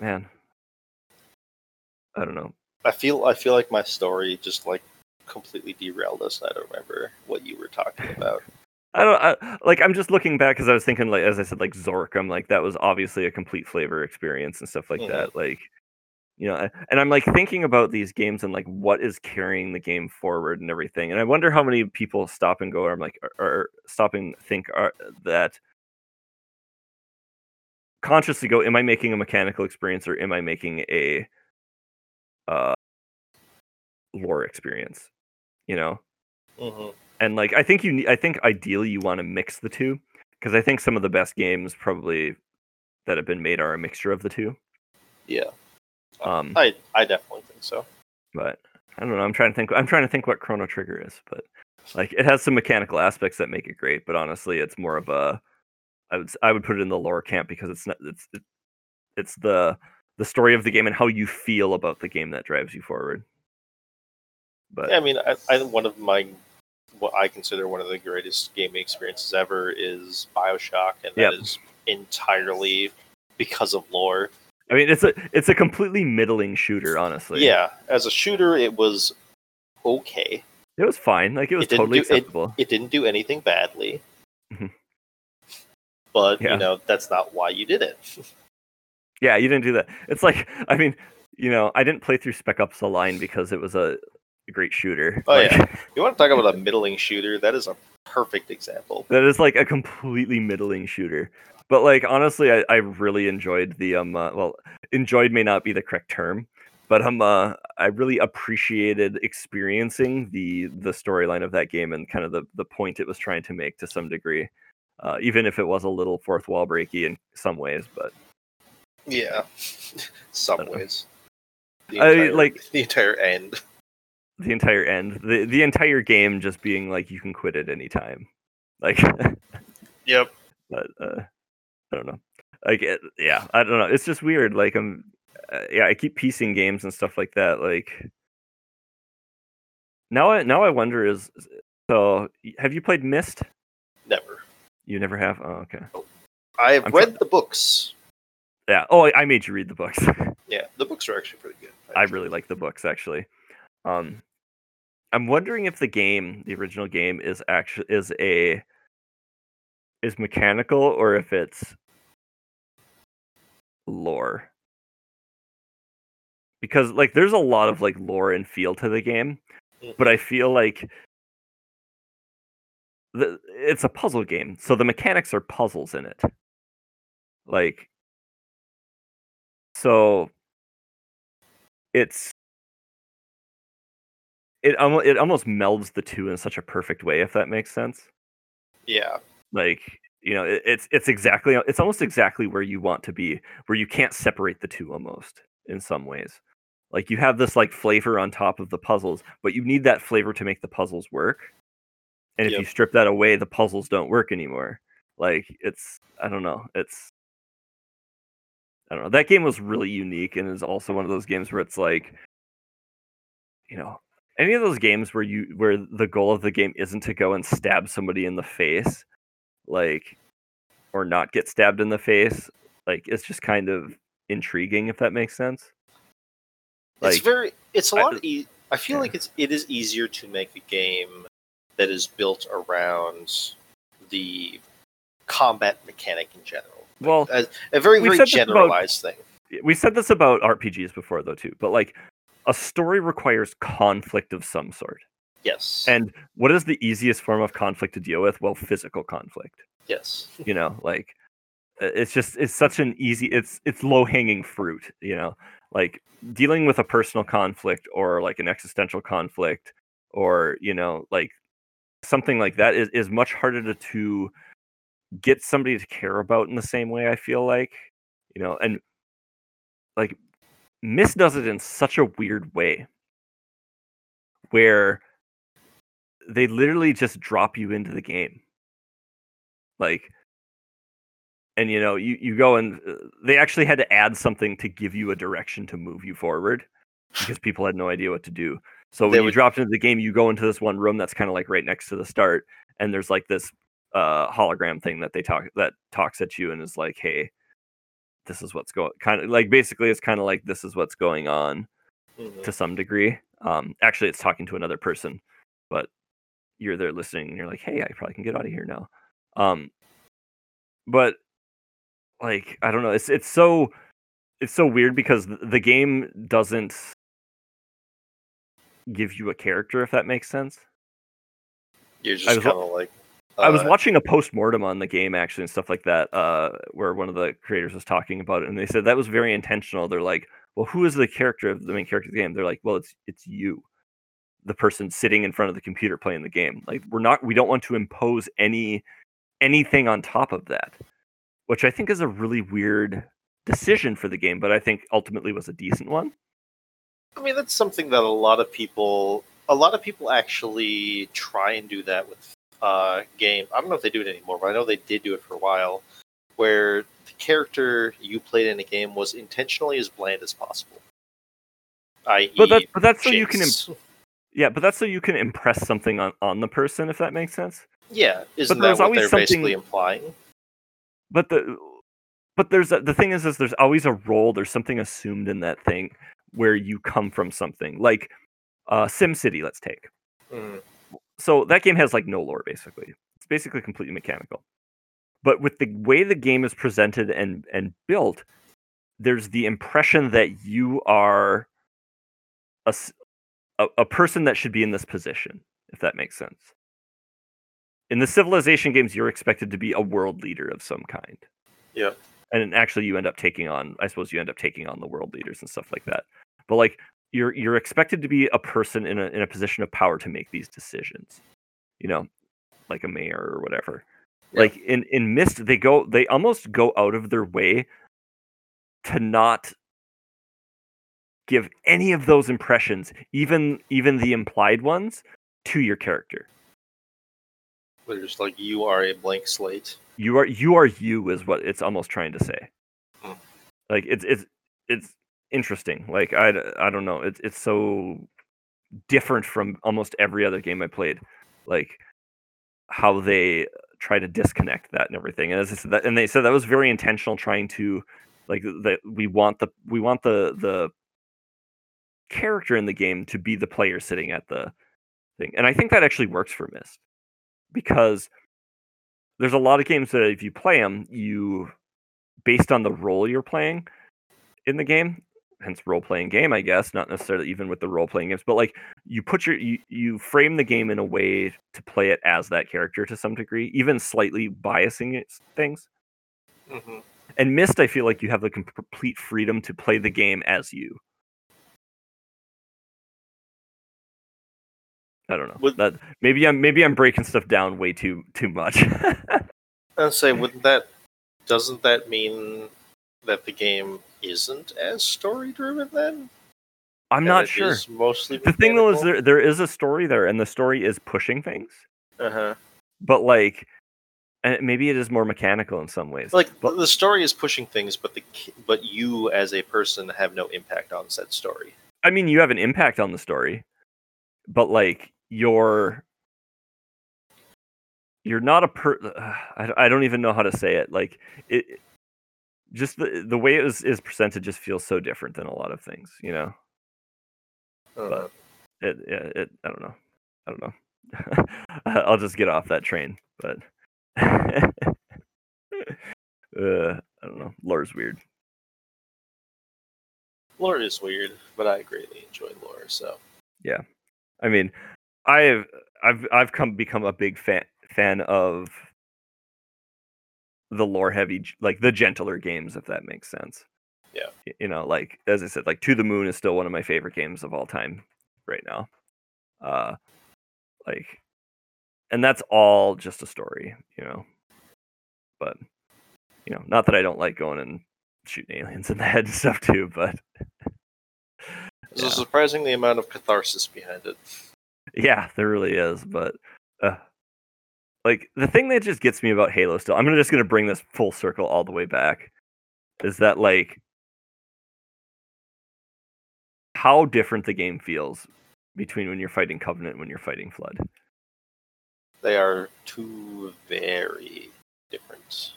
man, I don't know. I feel I feel like my story just like completely derailed us. I don't remember what you were talking (laughs) about. I don't I, like. I'm just looking back because I was thinking, like, as I said, like Zork. I'm like, that was obviously a complete flavor experience and stuff like Mhm. that. Like, you know, and I'm like thinking about these games and like what is carrying the game forward and everything. And I wonder how many people stop and go, or I'm like, or, or stop and think are, that consciously go, am I making a mechanical experience or am I making a uh, lore experience? You know, hmm and like I think you need, I think ideally you want to mix the two because I think some of the best games probably that have been made are a mixture of the two. Yeah, Um, I I definitely think so. but I don't know. I'm trying to think. I'm trying to think what Chrono Trigger is, but like it has some mechanical aspects that make it great. But honestly, it's more of a I would I would put it in the lore camp because it's not it's it, it's the the story of the game and how you feel about the game that drives you forward. But Yeah, I mean, I, I one of my what I consider one of the greatest gaming experiences ever is Bioshock, and that Yep. is entirely because of lore. I mean, it's a it's a completely middling shooter, honestly. Yeah, as a shooter, it was okay. it was fine. Like it was It totally do- it- acceptable. It didn't do anything badly, Mhm. But Yeah. you know that's not why you did it. (laughs) Yeah, you didn't do that. It's like, I mean, you know, I didn't play through Spec Ops: The Line because it was a, great shooter. Oh, Like, yeah. (laughs) You want to talk about a middling shooter? That is a perfect example. that is like a completely middling shooter. But like, honestly, I, I really enjoyed the um. Uh, well, enjoyed may not be the correct term, but um, uh, I really appreciated experiencing the the storyline of that game and kind of the the point it was trying to make to some degree, uh, even if it was a little fourth wall breaky in some ways. But Yeah, (laughs) some I ways. The I entire, like- the entire end. the entire end, the the entire game just being like you can quit at any time, like. (laughs) Yep. but uh, I don't know. Like, it, yeah, I don't know. It's just weird. Like, I'm, uh, yeah, I keep piecing games and stuff like that. Like, now I now I wonder is so. Have you played Myst? You never have. Oh, okay. I have I'm read the books. Yeah. Oh, I I made you read the books. (laughs) Yeah, the books are actually pretty good. I really like the books actually. Um, I'm wondering if the game, the original game, is actually is a is mechanical or if it's lore. Because like there's a lot of like lore and feel to the game, Mhm. but I feel like the, it's a puzzle game, so the mechanics are puzzles in it. Like so it's it almost it almost melds the two in such a perfect way if that makes sense Yeah. like you know it, it's it's exactly it's almost hmm. exactly where you want to be where you can't separate the two almost in some ways like you have this like flavor on top of the puzzles but you need that flavor to make the puzzles work and if you strip that away the puzzles don't work anymore like it's i don't know it's i don't know that game was really unique and is also one of those games where it's like you know any of those games where you where the goal of the game isn't to go and stab somebody in the face like or not get stabbed in the face like it's just kind of intriguing if that makes sense it's very. It's a lot. E- I feel yeah. like it's it is easier to make a game that is built around the combat mechanic in general. well As, a very very this about- generalized thing. we said this about rpgs before though too but like a story requires conflict of some sort Yes. and what is the easiest form of conflict to deal with well physical conflict yes. (laughs) you know like it's just it's such an easy it's it's low hanging fruit you know like dealing with a personal conflict or like an existential conflict or you know like something like that is, is much harder to, to get somebody to care about in the same way i feel like you know and like Myst does it in such a weird way where they literally just drop you into the game. Like and you know you, you go and uh, they actually had to add something to give you a direction to move you forward because people had no idea what to do so when you would- dropped into the game you go into this one room that's kind of like right next to the start and there's like this uh hologram thing that they talk that talks at you and is like hey this is what's going kind of like basically it's kind of like this is what's going on Mhm. to some degree. Um, actually, it's talking to another person, but you're there listening, and you're like, "Hey, I probably can get out of here now." Um, but like, I don't know. It's it's so it's so weird because the game doesn't give you a character, if that makes sense. You're just kind of like. I was uh, watching a post mortem on the game actually and stuff like that, uh, where one of the creators was talking about it, and they said that was very intentional. They're like, "Well, who is the character of the main character of the game?" They're like, "Well, it's it's you, the person sitting in front of the computer playing the game. Like, we're not, we don't want to impose any anything on top of that, which I think is a really weird decision for the game, but I think ultimately was a decent one. I mean, that's something that a lot of people, a lot of people actually try and do that with uh, game. I don't know if they do it anymore, but I know they did do it for a while, where the character you played in a game was intentionally as bland as possible. I.e., But that's but that's so you can im- Jinx. yeah, but that's so you can impress something on on the person, if that makes sense. yeah, isn't there's that what always they're something- basically implying? but the but there's a, the thing is is there's always a role there's something assumed in that thing where you come from something like uh SimCity let's take. Mm, so that game has like no lore basically. It's basically completely mechanical. But with the way the game is presented and and built there's the impression that you are a a person that should be in this position if that makes sense. In the civilization games you're expected to be a world leader of some kind. Yeah. And actually you end up taking on i suppose you end up taking on the world leaders and stuff like that but like you're you're expected to be a person in a in a position of power to make these decisions. You know, like a mayor or whatever. Yeah. Like in in Myst they go they almost go out of their way to not give any of those impressions, even even the implied ones, to your character. But it's like you are a blank slate. You are you are you is what it's almost trying to say. Hmm. Like it's it's it's interesting. Like I I don't know. It's it's so different from almost every other game I played. Like how they try to disconnect that and everything. And as I said, that, and they said that was very intentional, trying to like that we want the we want the the character in the game to be the player sitting at the thing. And I think that actually works for Myst because there's a lot of games that if you play them, you based on the role you're playing in the game, hence role playing game, I guess, not necessarily even with the role playing games, but like you put your you, you frame the game in a way to play it as that character to some degree, even slightly biasing it, things. hmm And Myst, I feel like you have the complete freedom to play the game as you. I don't know. Would- that maybe I'm maybe I'm breaking stuff down way too too much. (laughs) I'd say, wouldn't that? Doesn't that mean that the game isn't as story driven then? I'm And not sure. mostly The thing though is there there is a story there, and the story is pushing things, Uh huh. but like, and maybe it is more mechanical in some ways. Like But- the story is pushing things, but the but you as a person have no impact on said story. I mean, you have an impact on the story, but like you're you're not a per. (sighs) I, I don't even know how to say it. Like it, it- just the the way it is is presented just feels so different than a lot of things. You know, Uh, But- it yeah, it. I don't know. I don't know. (laughs) I'll just get off that train, but. (laughs) uh, I don't know. Lore's weird. lore is weird, but I greatly enjoy lore. So I mean, I've I've I've come become a big fan fan of the lore heavy, like the gentler games, if that makes sense. Yeah. You know, like as I said, like To the Moon is still one of my favorite games of all time right now. Uh, like, and that's all just a story, you know. But you know, not that I don't like going and shooting aliens in the head and stuff too, but (laughs) there's Yeah. a surprisingly amount of catharsis behind it. Yeah, there really is, but uh, like the thing that just gets me about Halo still, I'm just gonna bring this full circle all the way back, is that like how different the game feels between when you're fighting Covenant and when you're fighting Flood. They are two very different.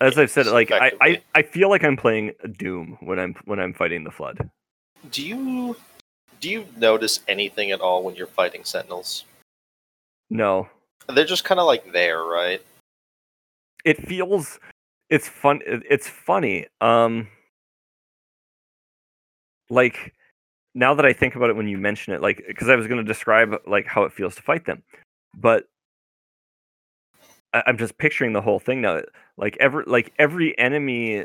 As I've said, like I, I. I feel like I'm playing Doom when I'm when I'm fighting the Flood. Do you do you notice anything at all when you're fighting Sentinels? No, They're just kind of like there, right? it feels it's fun it's funny um like now that i think about it when you mention it like because i was going to describe like how it feels to fight them but I, i'm just picturing the whole thing now like every like every enemy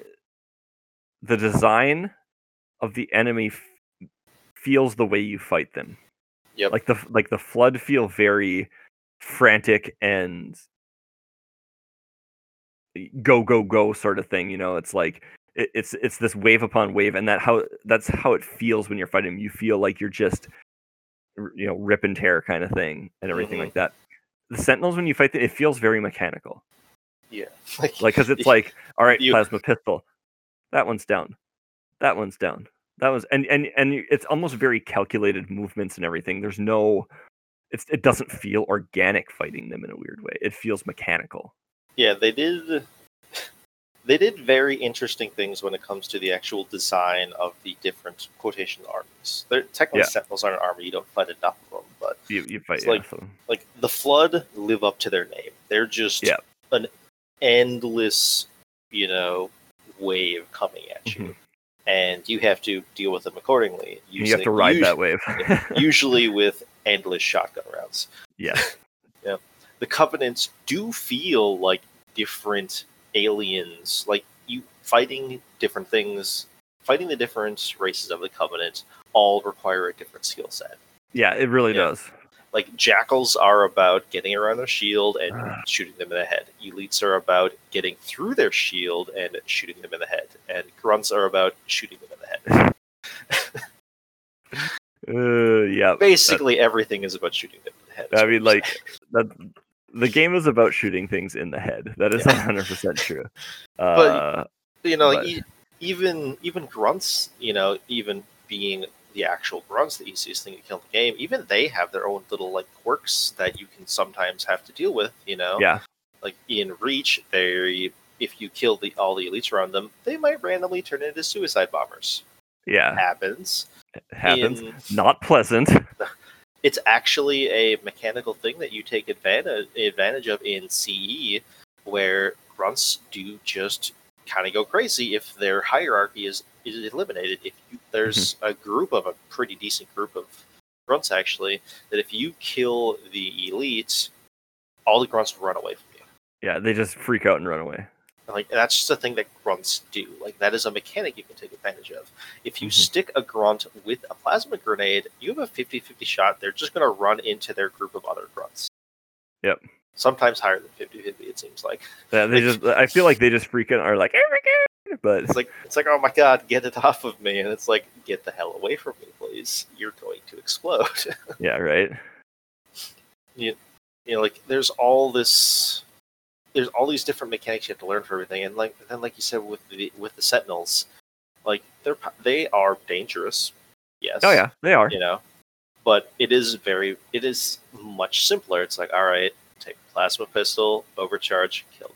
the design of the enemy feels the way you fight them. Yep. like the like the flood feel very frantic and go go go sort of thing you know? It's like it, it's it's this wave upon wave and that how that's how it feels when you're fighting. You feel like you're just you know rip and tear kind of thing and everything Mhm. like that. The sentinels when you fight them it feels very mechanical. Yeah. (laughs) like because it's (laughs) like all right You- plasma pistol. That one's down. That one's down that was and and and it's almost very calculated movements and everything there's no it's it doesn't feel organic fighting them in a weird way it feels mechanical Yeah, they did. (laughs) They did very interesting things when it comes to the actual design of the different quotation armies. They're technically Yeah. Sentinels aren't an army; you don't fight enough of them. But you, you fight yeah, like- so- like the Flood live up to their name. They're just Yeah. an endless, you know, wave coming at you, Mhm. And you have to deal with them accordingly. you have to ride that wave usually with endless shotgun rounds. Yeah. (laughs) yeah the covenants do feel like different aliens like you fighting different things fighting the different races of the Covenant all require a different skill set. Yeah, it really Yeah. does. Like jackals are about getting around their shield and Ah. shooting them in the head. Elites are about getting through their shield and shooting them in the head. And grunts are about shooting them in the head. (laughs) Uh, yeah. Basically, everything is about shooting them in the head. I mean, like that. The game is about shooting things in the head. That is Yeah. 100 percent true. (laughs) Uh, you know, but- e- even even grunts, you know, even being the actual grunts, the easiest thing to kill in the game, even they have their own little like quirks that you can sometimes have to deal with. You know, yeah, like in Reach, they if you kill the all the elites around them, they might randomly turn into suicide bombers. yeah, Happens. it happens. In- Not pleasant. (laughs) it's actually a mechanical thing that you take advantage advantage of in CE, where grunts do just kind of go crazy if their hierarchy is is eliminated. If you, there's a group of a pretty decent group of grunts actually, that if you kill the elites, all the grunts will run away from you. Yeah, they just freak out and run away. Like that's just a thing that grunts do. Like that is a mechanic you can take advantage of. If you Mhm. stick a grunt with a plasma grenade, you have a 50-50 shot. They're just going to run into their group of other grunts. Yep. Sometimes higher than 50-50, it seems like. Yeah, they (laughs) just. I feel like they just freak out and are like, "Oh God," but It's like it's like oh my god, get it off of me, and it's like get the hell away from me, please. You're going to explode. (laughs) yeah, right. you know, like there's all this, there's all these different mechanics you have to learn for everything, and like then like you said with the with the Sentinels, like they're they are dangerous. Yes. Oh yeah, they are. You know, but it is very it is much simpler. It's like all right, take a plasma pistol, overcharge, kill.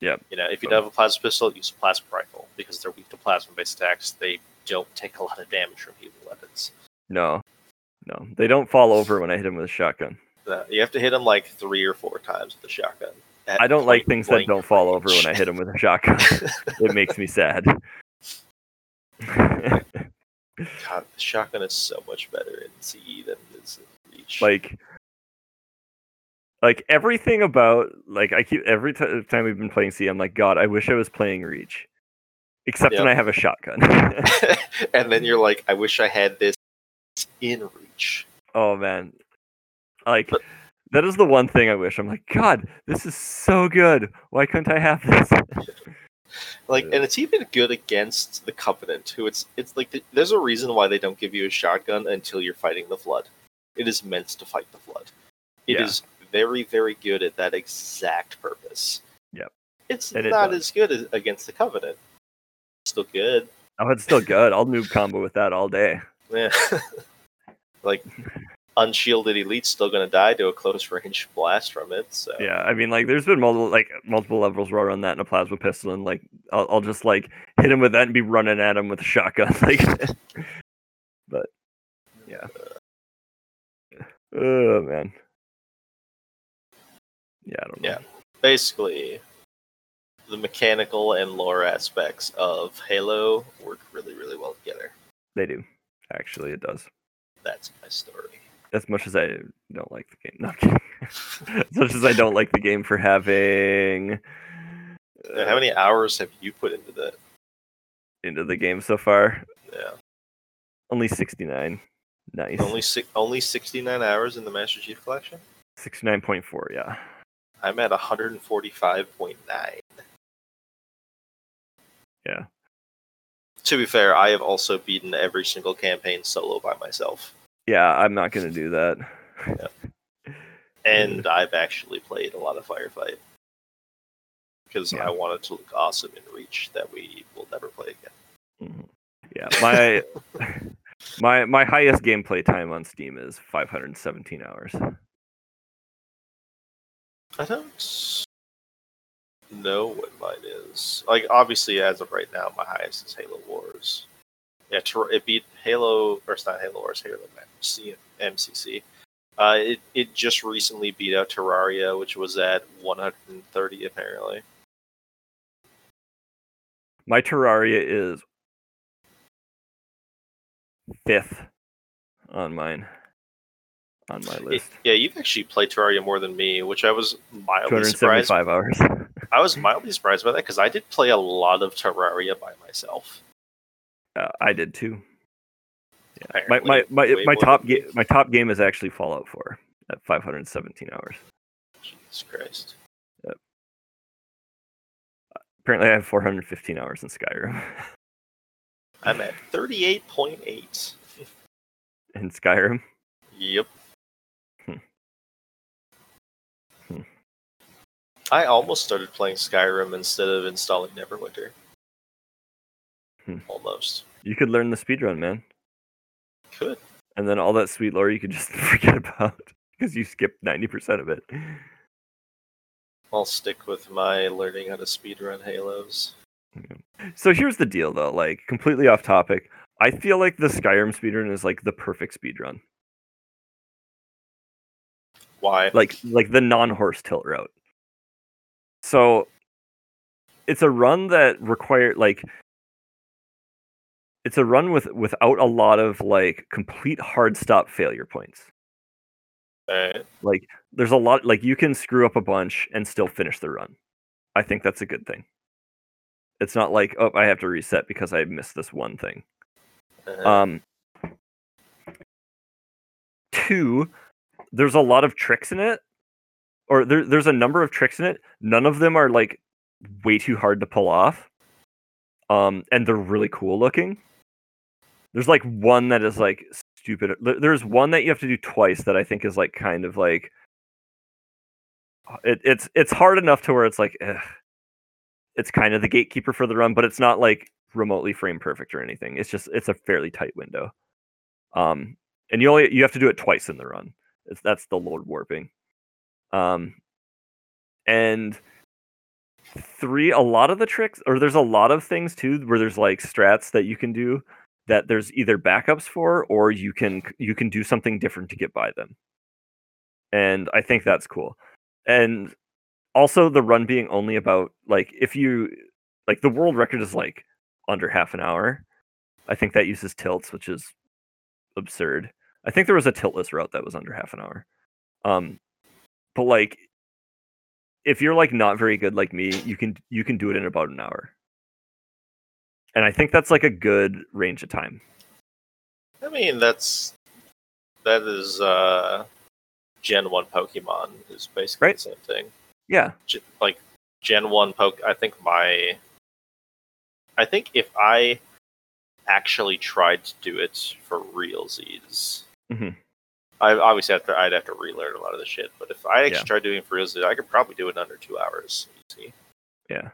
Yep. You know, if you don't have a plasma pistol, use a plasma rifle because they're weak to plasma-based attacks. They don't take a lot of damage from heavy weapons. No, no, they don't fall over when I hit them with a shotgun. Uh, you have to hit them like three or four times with a shotgun. I don't like things that don't fall over when I hit them with a shotgun. (laughs) it makes me sad. God, the shotgun is so much better in CE than it is in Reach. like like everything about like i keep every ti- time we've been playing c i'm like god i wish i was playing reach except when i have a shotgun (laughs) and then you're like, I wish I had this in Reach. oh man like that is the one thing i wish i'm like god this is so good why couldn't i have this (laughs) Like, and it's even good against the Covenant, who it's it's like th- there's a reason why they don't give you a shotgun until you're fighting the Flood. It is meant to fight the Flood. It is Yeah. Very very good at that exact purpose. Yep. It's And not does. as good as, against the Covenant. Still good. oh it's still good i'll noob combo with that all day Yeah. (laughs) like unshielded elite's still gonna die to a close range blast from it. So yeah i mean like there's been multiple like multiple levels where i run that in a plasma pistol and like i'll, I'll just like hit him with that and be running at him with a shotgun (laughs) like but yeah oh man yeah i don't know Yeah. basically the mechanical and lore aspects of Halo work really, really well together. they do actually it does That's my story. as much as i don't like the game no, (laughs) as much as i don't like the game for having Now, How many uh, hours have you put into that? into the game so far Yeah, only 69 nice only six, only sixty nine hours in the Master Chief Collection. 69.4 yeah I'm at one hundred and forty five point nine. Yeah. To be fair, I have also beaten every single campaign solo by myself, yeah i'm not gonna do that (laughs) and I've actually played a lot of Firefight because Yeah. I wanted to look awesome in Reach that we will never play again. Mhm. Yeah, my (laughs) my my highest gameplay time on Steam is 517 hours. I don't know what mine is. Like, obviously, as of right now, my highest is Halo Wars. Yeah, it beat Halo, or it's not Halo Wars, Halo MC- MCC. Uh, it, it just recently beat out Terraria, which was at 130 apparently. My Terraria is fifth on mine on my list. yeah, you've actually played Terraria more than me, which I was mildly surprised. 275 hours. (laughs) I was mildly surprised by that because I did play a lot of Terraria by myself. Uh, I did too. Yeah. Apparently, My my my, my top than ga- my top game is actually Fallout 4 at 517 hours. Jesus Christ. Apparently, I have 415 hours in Skyrim. I'm at 38.8. (laughs) in Skyrim, Yep. I almost started playing Skyrim instead of installing Neverwinter. Hmm. Almost. you could learn the speedrun, man, Could. and then all that sweet lore you could just (laughs) forget about because you skipped 90% of it. I'll stick with my learning how to speedrun Halos. So here's the deal, though. Like completely off topic. I feel like the Skyrim speedrun is like the perfect speedrun. Why? like like the non-horse tilt route. So it's a run that required like it's a run with without a lot of like complete hard stop failure points. Right. Like there's a lot like you can screw up a bunch and still finish the run. I think that's a good thing. It's not like oh I have to reset because I missed this one thing. Uh, Um, two, there's a lot of tricks in it, or there, there's a number of tricks in it. None of them are like way too hard to pull off. Um, and they're really cool looking. There's like one that is like stupid. There's one that you have to do twice that I think is like kind of like it, it's it's hard enough to where it's like ugh. it's kind of the gatekeeper for the run, but it's not like remotely frame perfect or anything. It's just it's a fairly tight window. Um, and you only you have to do it twice in the run. It's, that's the load warping. Um, and three, a lot of the tricks, or there's a lot of things too, where there's like strats that you can do that there's either backups for, or you can you can do something different to get by them. And I think that's cool. And also the run being only about like if you like the world record is like under half an hour. I think that uses tilts, which is absurd. I think there was a tiltless route that was under half an hour. Um, but like, if you're like not very good like me, you can you can do it in about an hour. And I think that's like a good range of time. I mean, that's that is uh, Gen One Pokemon is basically Right. the same thing. Yeah, Gen- like Gen One Poke. I think my, I think if I actually tried to do it for realsies, Mhm. I obviously have to. I'd have to relearn a lot of the shit. But if I actually Yeah. tried doing it for real, I could probably do it in under two hours. Easy. yeah.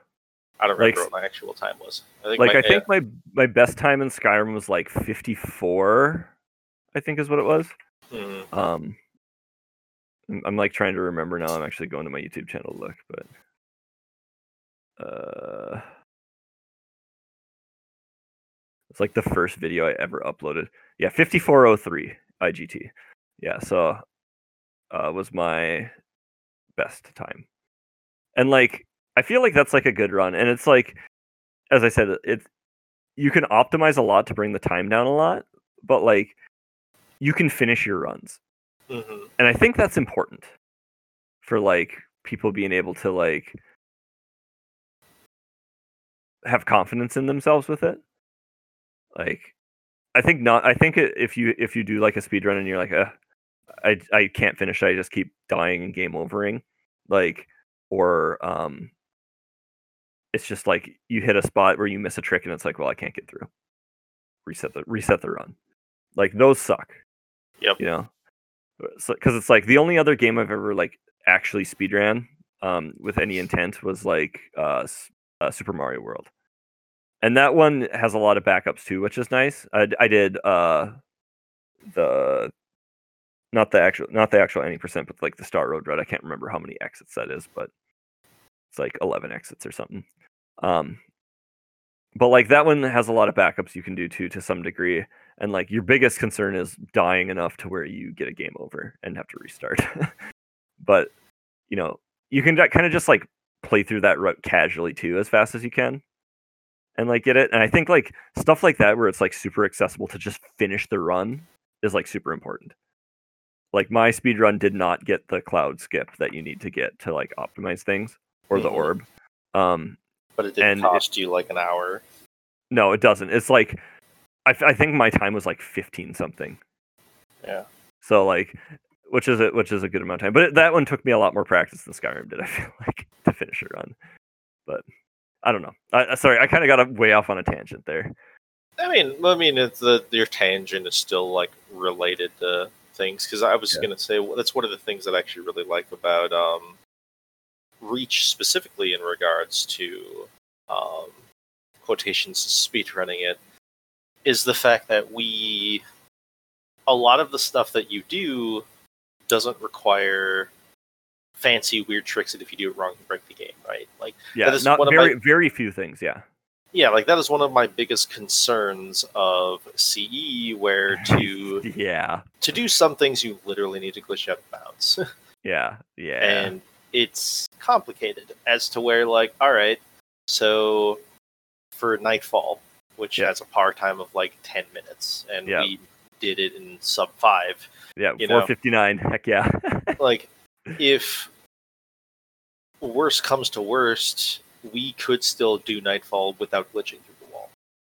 I don't Like- remember what my actual time was. I think Like my, I think my my best time in Skyrim was like 54. I think is what it was. yeah. Mm, Um, I'm, I'm like trying to remember now. I'm actually going to my YouTube channel to look, but uh, it's like the first video I ever uploaded. Yeah, 5403 IGT. Yeah, so uh, was my best time, and like I feel like that's like a good run, and it's like, as I said, it's you can optimize a lot to bring the time down a lot, but like you can finish your runs mhm. and I think that's important for like people being able to like have confidence in themselves with it. Like, I think not. I think if you if you do like a speed run and you're like, uh, I I can't finish. I just keep dying and game overing, like, or um, it's just like you hit a spot where you miss a trick and it's like, well, I can't get through. Reset the reset the run. Like those suck. Yep. You know, because it's like the only other game I've ever like actually speedran um, with any intent was like uh, uh, Super Mario World, and that one has a lot of backups too, which is nice. I, I did uh, the not the actual not the actual any percent, but like the Star Road Route. I can't remember how many exits that is, but it's like eleven exits or something. Um, but like that one has a lot of backups you can do too to some degree and like your biggest concern is dying enough to where you get a game over and have to restart (laughs) but you know you can kind of just like play through that route casually too as fast as you can and like get it and i think like stuff like that where it's like super accessible to just finish the run is like super important like my speed run did not get the cloud skip that you need to get to like optimize things or the Mhm. orb um But it didn't And it- cost you like an hour. no, it doesn't. It's like I, I think my time was like 15 something. Yeah. So like, which is a which is a good amount of time. But it, that one took me a lot more practice than Skyrim did. (laughs) I feel like to finish a run. But I don't know. I, sorry, I kind of got way off on a tangent there. I mean, I mean, it's the your tangent is still like related to things because I was Yeah. gonna say well, that's one of the things that I actually really like about um, Reach specifically in regards to um, quotations speedrunning it is the fact that we a lot of the stuff that you do doesn't require fancy weird tricks that if you do it wrong you break the game right like Yeah, not one of very my- very few things. Yeah. Yeah, like that is one of my biggest concerns of CE, where (laughs) to Yeah. to do some things you literally need to glitch out of bounds, (laughs) Yeah. Yeah. and it's complicated as to where like, all right, so for Nightfall, which Yeah. has a par time of like ten minutes, and Yeah. we did it in sub five, yeah. you know. 459. Heck yeah. (laughs) like if worst comes to worst, we could still do Nightfall without glitching through the wall.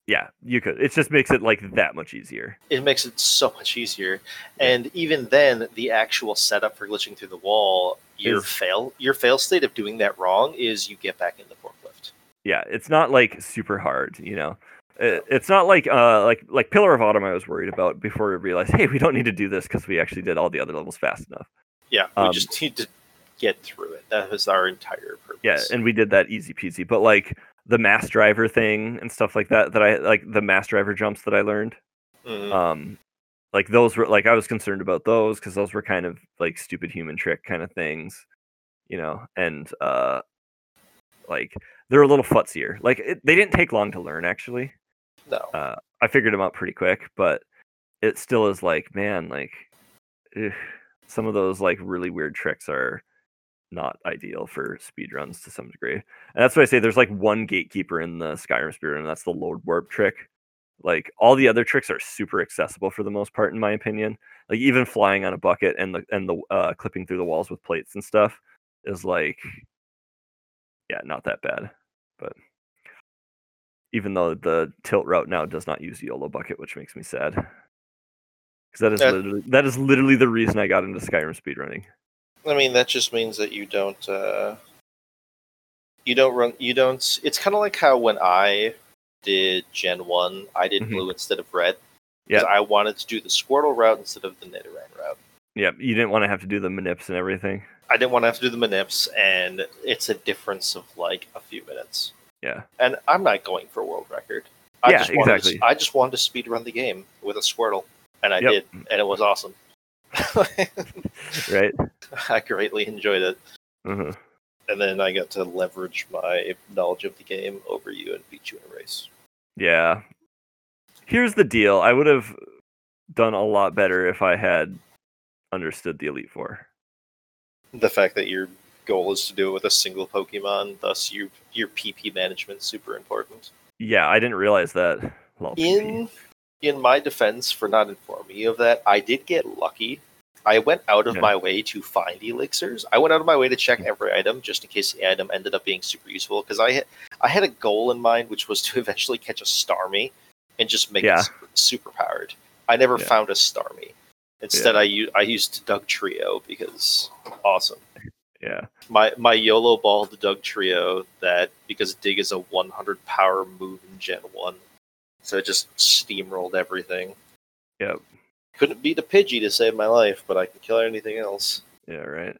yeah. You could. It just makes it like that much easier. it makes it so much easier. And even then, the actual setup for glitching through the wall, your Is- fail your fail state of doing that wrong is you get back in the forklift. yeah it's not like super hard you know it's not like uh like like pillar of autumn i was worried about before we realized hey we don't need to do this because we actually did all the other levels fast enough Yeah, we Um, just need to get through it. That was our entire purpose. yeah and we did that easy peasy but like the mass driver thing and stuff like that that i like the mass driver jumps that i learned Mhm. um like those were like i was concerned about those because those were kind of like stupid human trick kind of things you know and uh like they're a little futzier like it, they didn't take long to learn actually no, uh, I figured them out pretty quick, but it still is like, man, like ugh, some of those like really weird tricks are not ideal for speedruns to some degree. And that's why I say there's like one gatekeeper in the Skyrim speedrun, and that's the load warp trick. Like all the other tricks are super accessible for the most part, in my opinion. Like even flying on a bucket and the and the uh, clipping through the walls with plates and stuff is like, yeah, not that bad. But even though the tilt route now does not use YOLO bucket, which makes me sad. Because that is Yeah. literally that is literally the reason I got into Skyrim speedrunning. I mean that just means that you don't. Uh, you don't run. You don't. It's kind of like how when I did Gen One, I did Mhm. blue instead of red. because. I wanted to do the Squirtle route instead of the Nidoran route. Yeah, you didn't want to have to do the manips and everything. I didn't want to have to do the manips, and it's a difference of like a few minutes. Yeah. And I'm not going for a world record. I Yeah, just wanted exactly. To, I just wanted to speed run the game with a Squirtle, and I Yep. did, and it was awesome. (laughs) Right. I greatly enjoyed it, uh and then I got to leverage my knowledge of the game over you and beat you in a race. Yeah. Here's the deal. I would have done a lot better if I had understood the Elite Four. The fact that your goal is to do it with a single Pokemon, thus your your PP management super important. Yeah, I didn't realize that. Lol, in in my defense for not informing you of that, I did get lucky. I went out of Yeah. my way to find elixirs. I went out of my way to check every item just in case the item ended up being super useful because I had I had a goal in mind which was to (laughs) eventually catch a Starmie and just make Yeah. it super, super powered. I never Yeah. found a Starmie. Instead, I u- I used Dugtrio because awesome. (laughs) Yeah. My my YOLO ball the Dugtrio that because Dig is a 100 power move in Gen One, so it just steamrolled everything. Yep. Couldn't beat a Pidgey to save my life, but I can kill anything else. Yeah, right.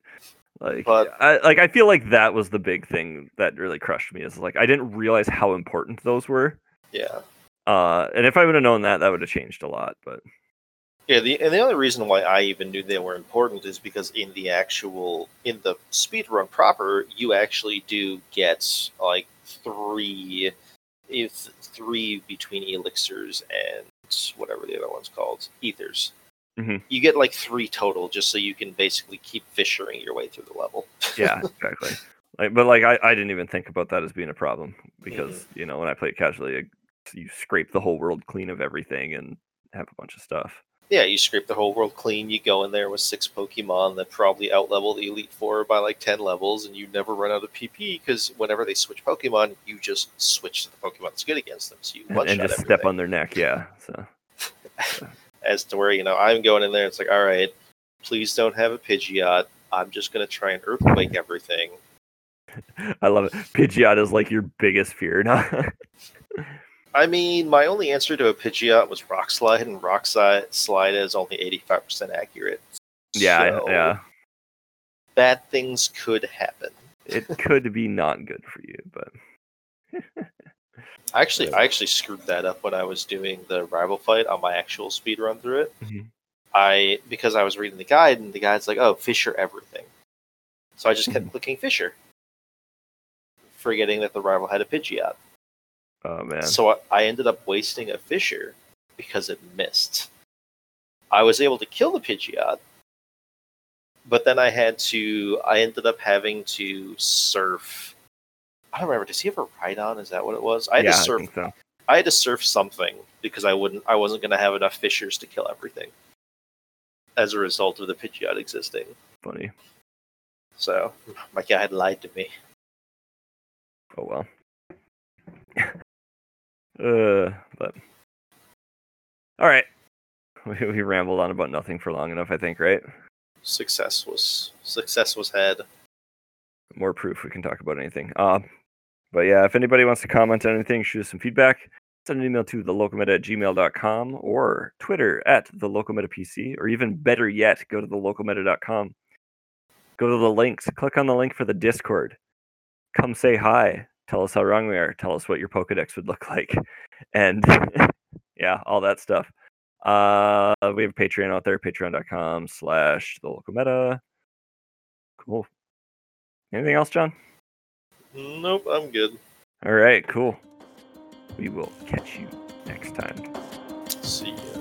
Like, But- I like I feel like that was the big thing that really crushed me. Is like I didn't realize how important those were. Yeah, Uh, and if I would have known that, that would have changed a lot. But yeah. The and the only reason why I even knew they were important is because in the actual in the speed run proper, you actually do get like three, if three between elixirs and whatever the other one's called, ethers. Mhm. You get like three total, just so you can basically keep fissuring your way through the level. (laughs) yeah, exactly. Like, but like I, I didn't even think about that as being a problem because you know when I play it casually, you scrape the whole world clean of everything and have a bunch of stuff. Yeah, you scrape the whole world clean. You go in there with six Pokemon that probably outlevel the Elite Four by like ten levels, and you never run out of PP because whenever they switch Pokemon, you just switch to the Pokemon that's good against them. So you and, and just step on their neck. Yeah. So (laughs) As to where you know I'm going in there, it's like, all right, please don't have a Pidgeot. I'm just gonna try and Earthquake everything. (laughs) I love it. Pidgeot is like your biggest fear (laughs) now. I mean, my only answer to a Pidgeot was Rock Slide, and Rock Slide, slide is only 85% accurate. yeah. So, Yeah. Bad things could happen. It could be not good for you, but (laughs) I actually, I actually screwed that up when I was doing the rival fight on my actual speed run through it. Mhm. I because I was reading the guide, and the guide's like, "Oh, Fissure everything," so I just kept Mhm. clicking Fissure, forgetting that the rival had a Pidgeot. Oh man. So I- I ended up wasting a Fissure because it missed. I was able to kill the Pidgeot, but then I had to. I ended up having to surf. I don't remember. Does he have a Rhydon? Is that what it was? I had yeah, to I surf. think so. I had to surf something because I wouldn't. I wasn't going to have enough Fissures to kill everything. As a result of the Pidgeot existing, Funny. so my guy had lied to me. Oh well. (laughs) uh, but all right. (laughs) We, we rambled on about nothing for long enough, I think, right? Success was success was had. More proof we can talk about anything. Uh, but yeah, if anybody wants to comment on anything, shoot us some feedback. Send an email to thelocalmeta at gmail.com or Twitter at the PC, or even better yet, go to thelocalmeta.com. Go to the links, click on the link for the Discord. Come say hi. Tell us how wrong we are. Tell us what your Pokedex would look (laughs) like. And (laughs) yeah, all that stuff. Uh, we have a Patreon out there, patreon.com slash the localmeta. Cool. Anything else, John? Nope, I'm good. All right, cool. We will catch you next time. See ya.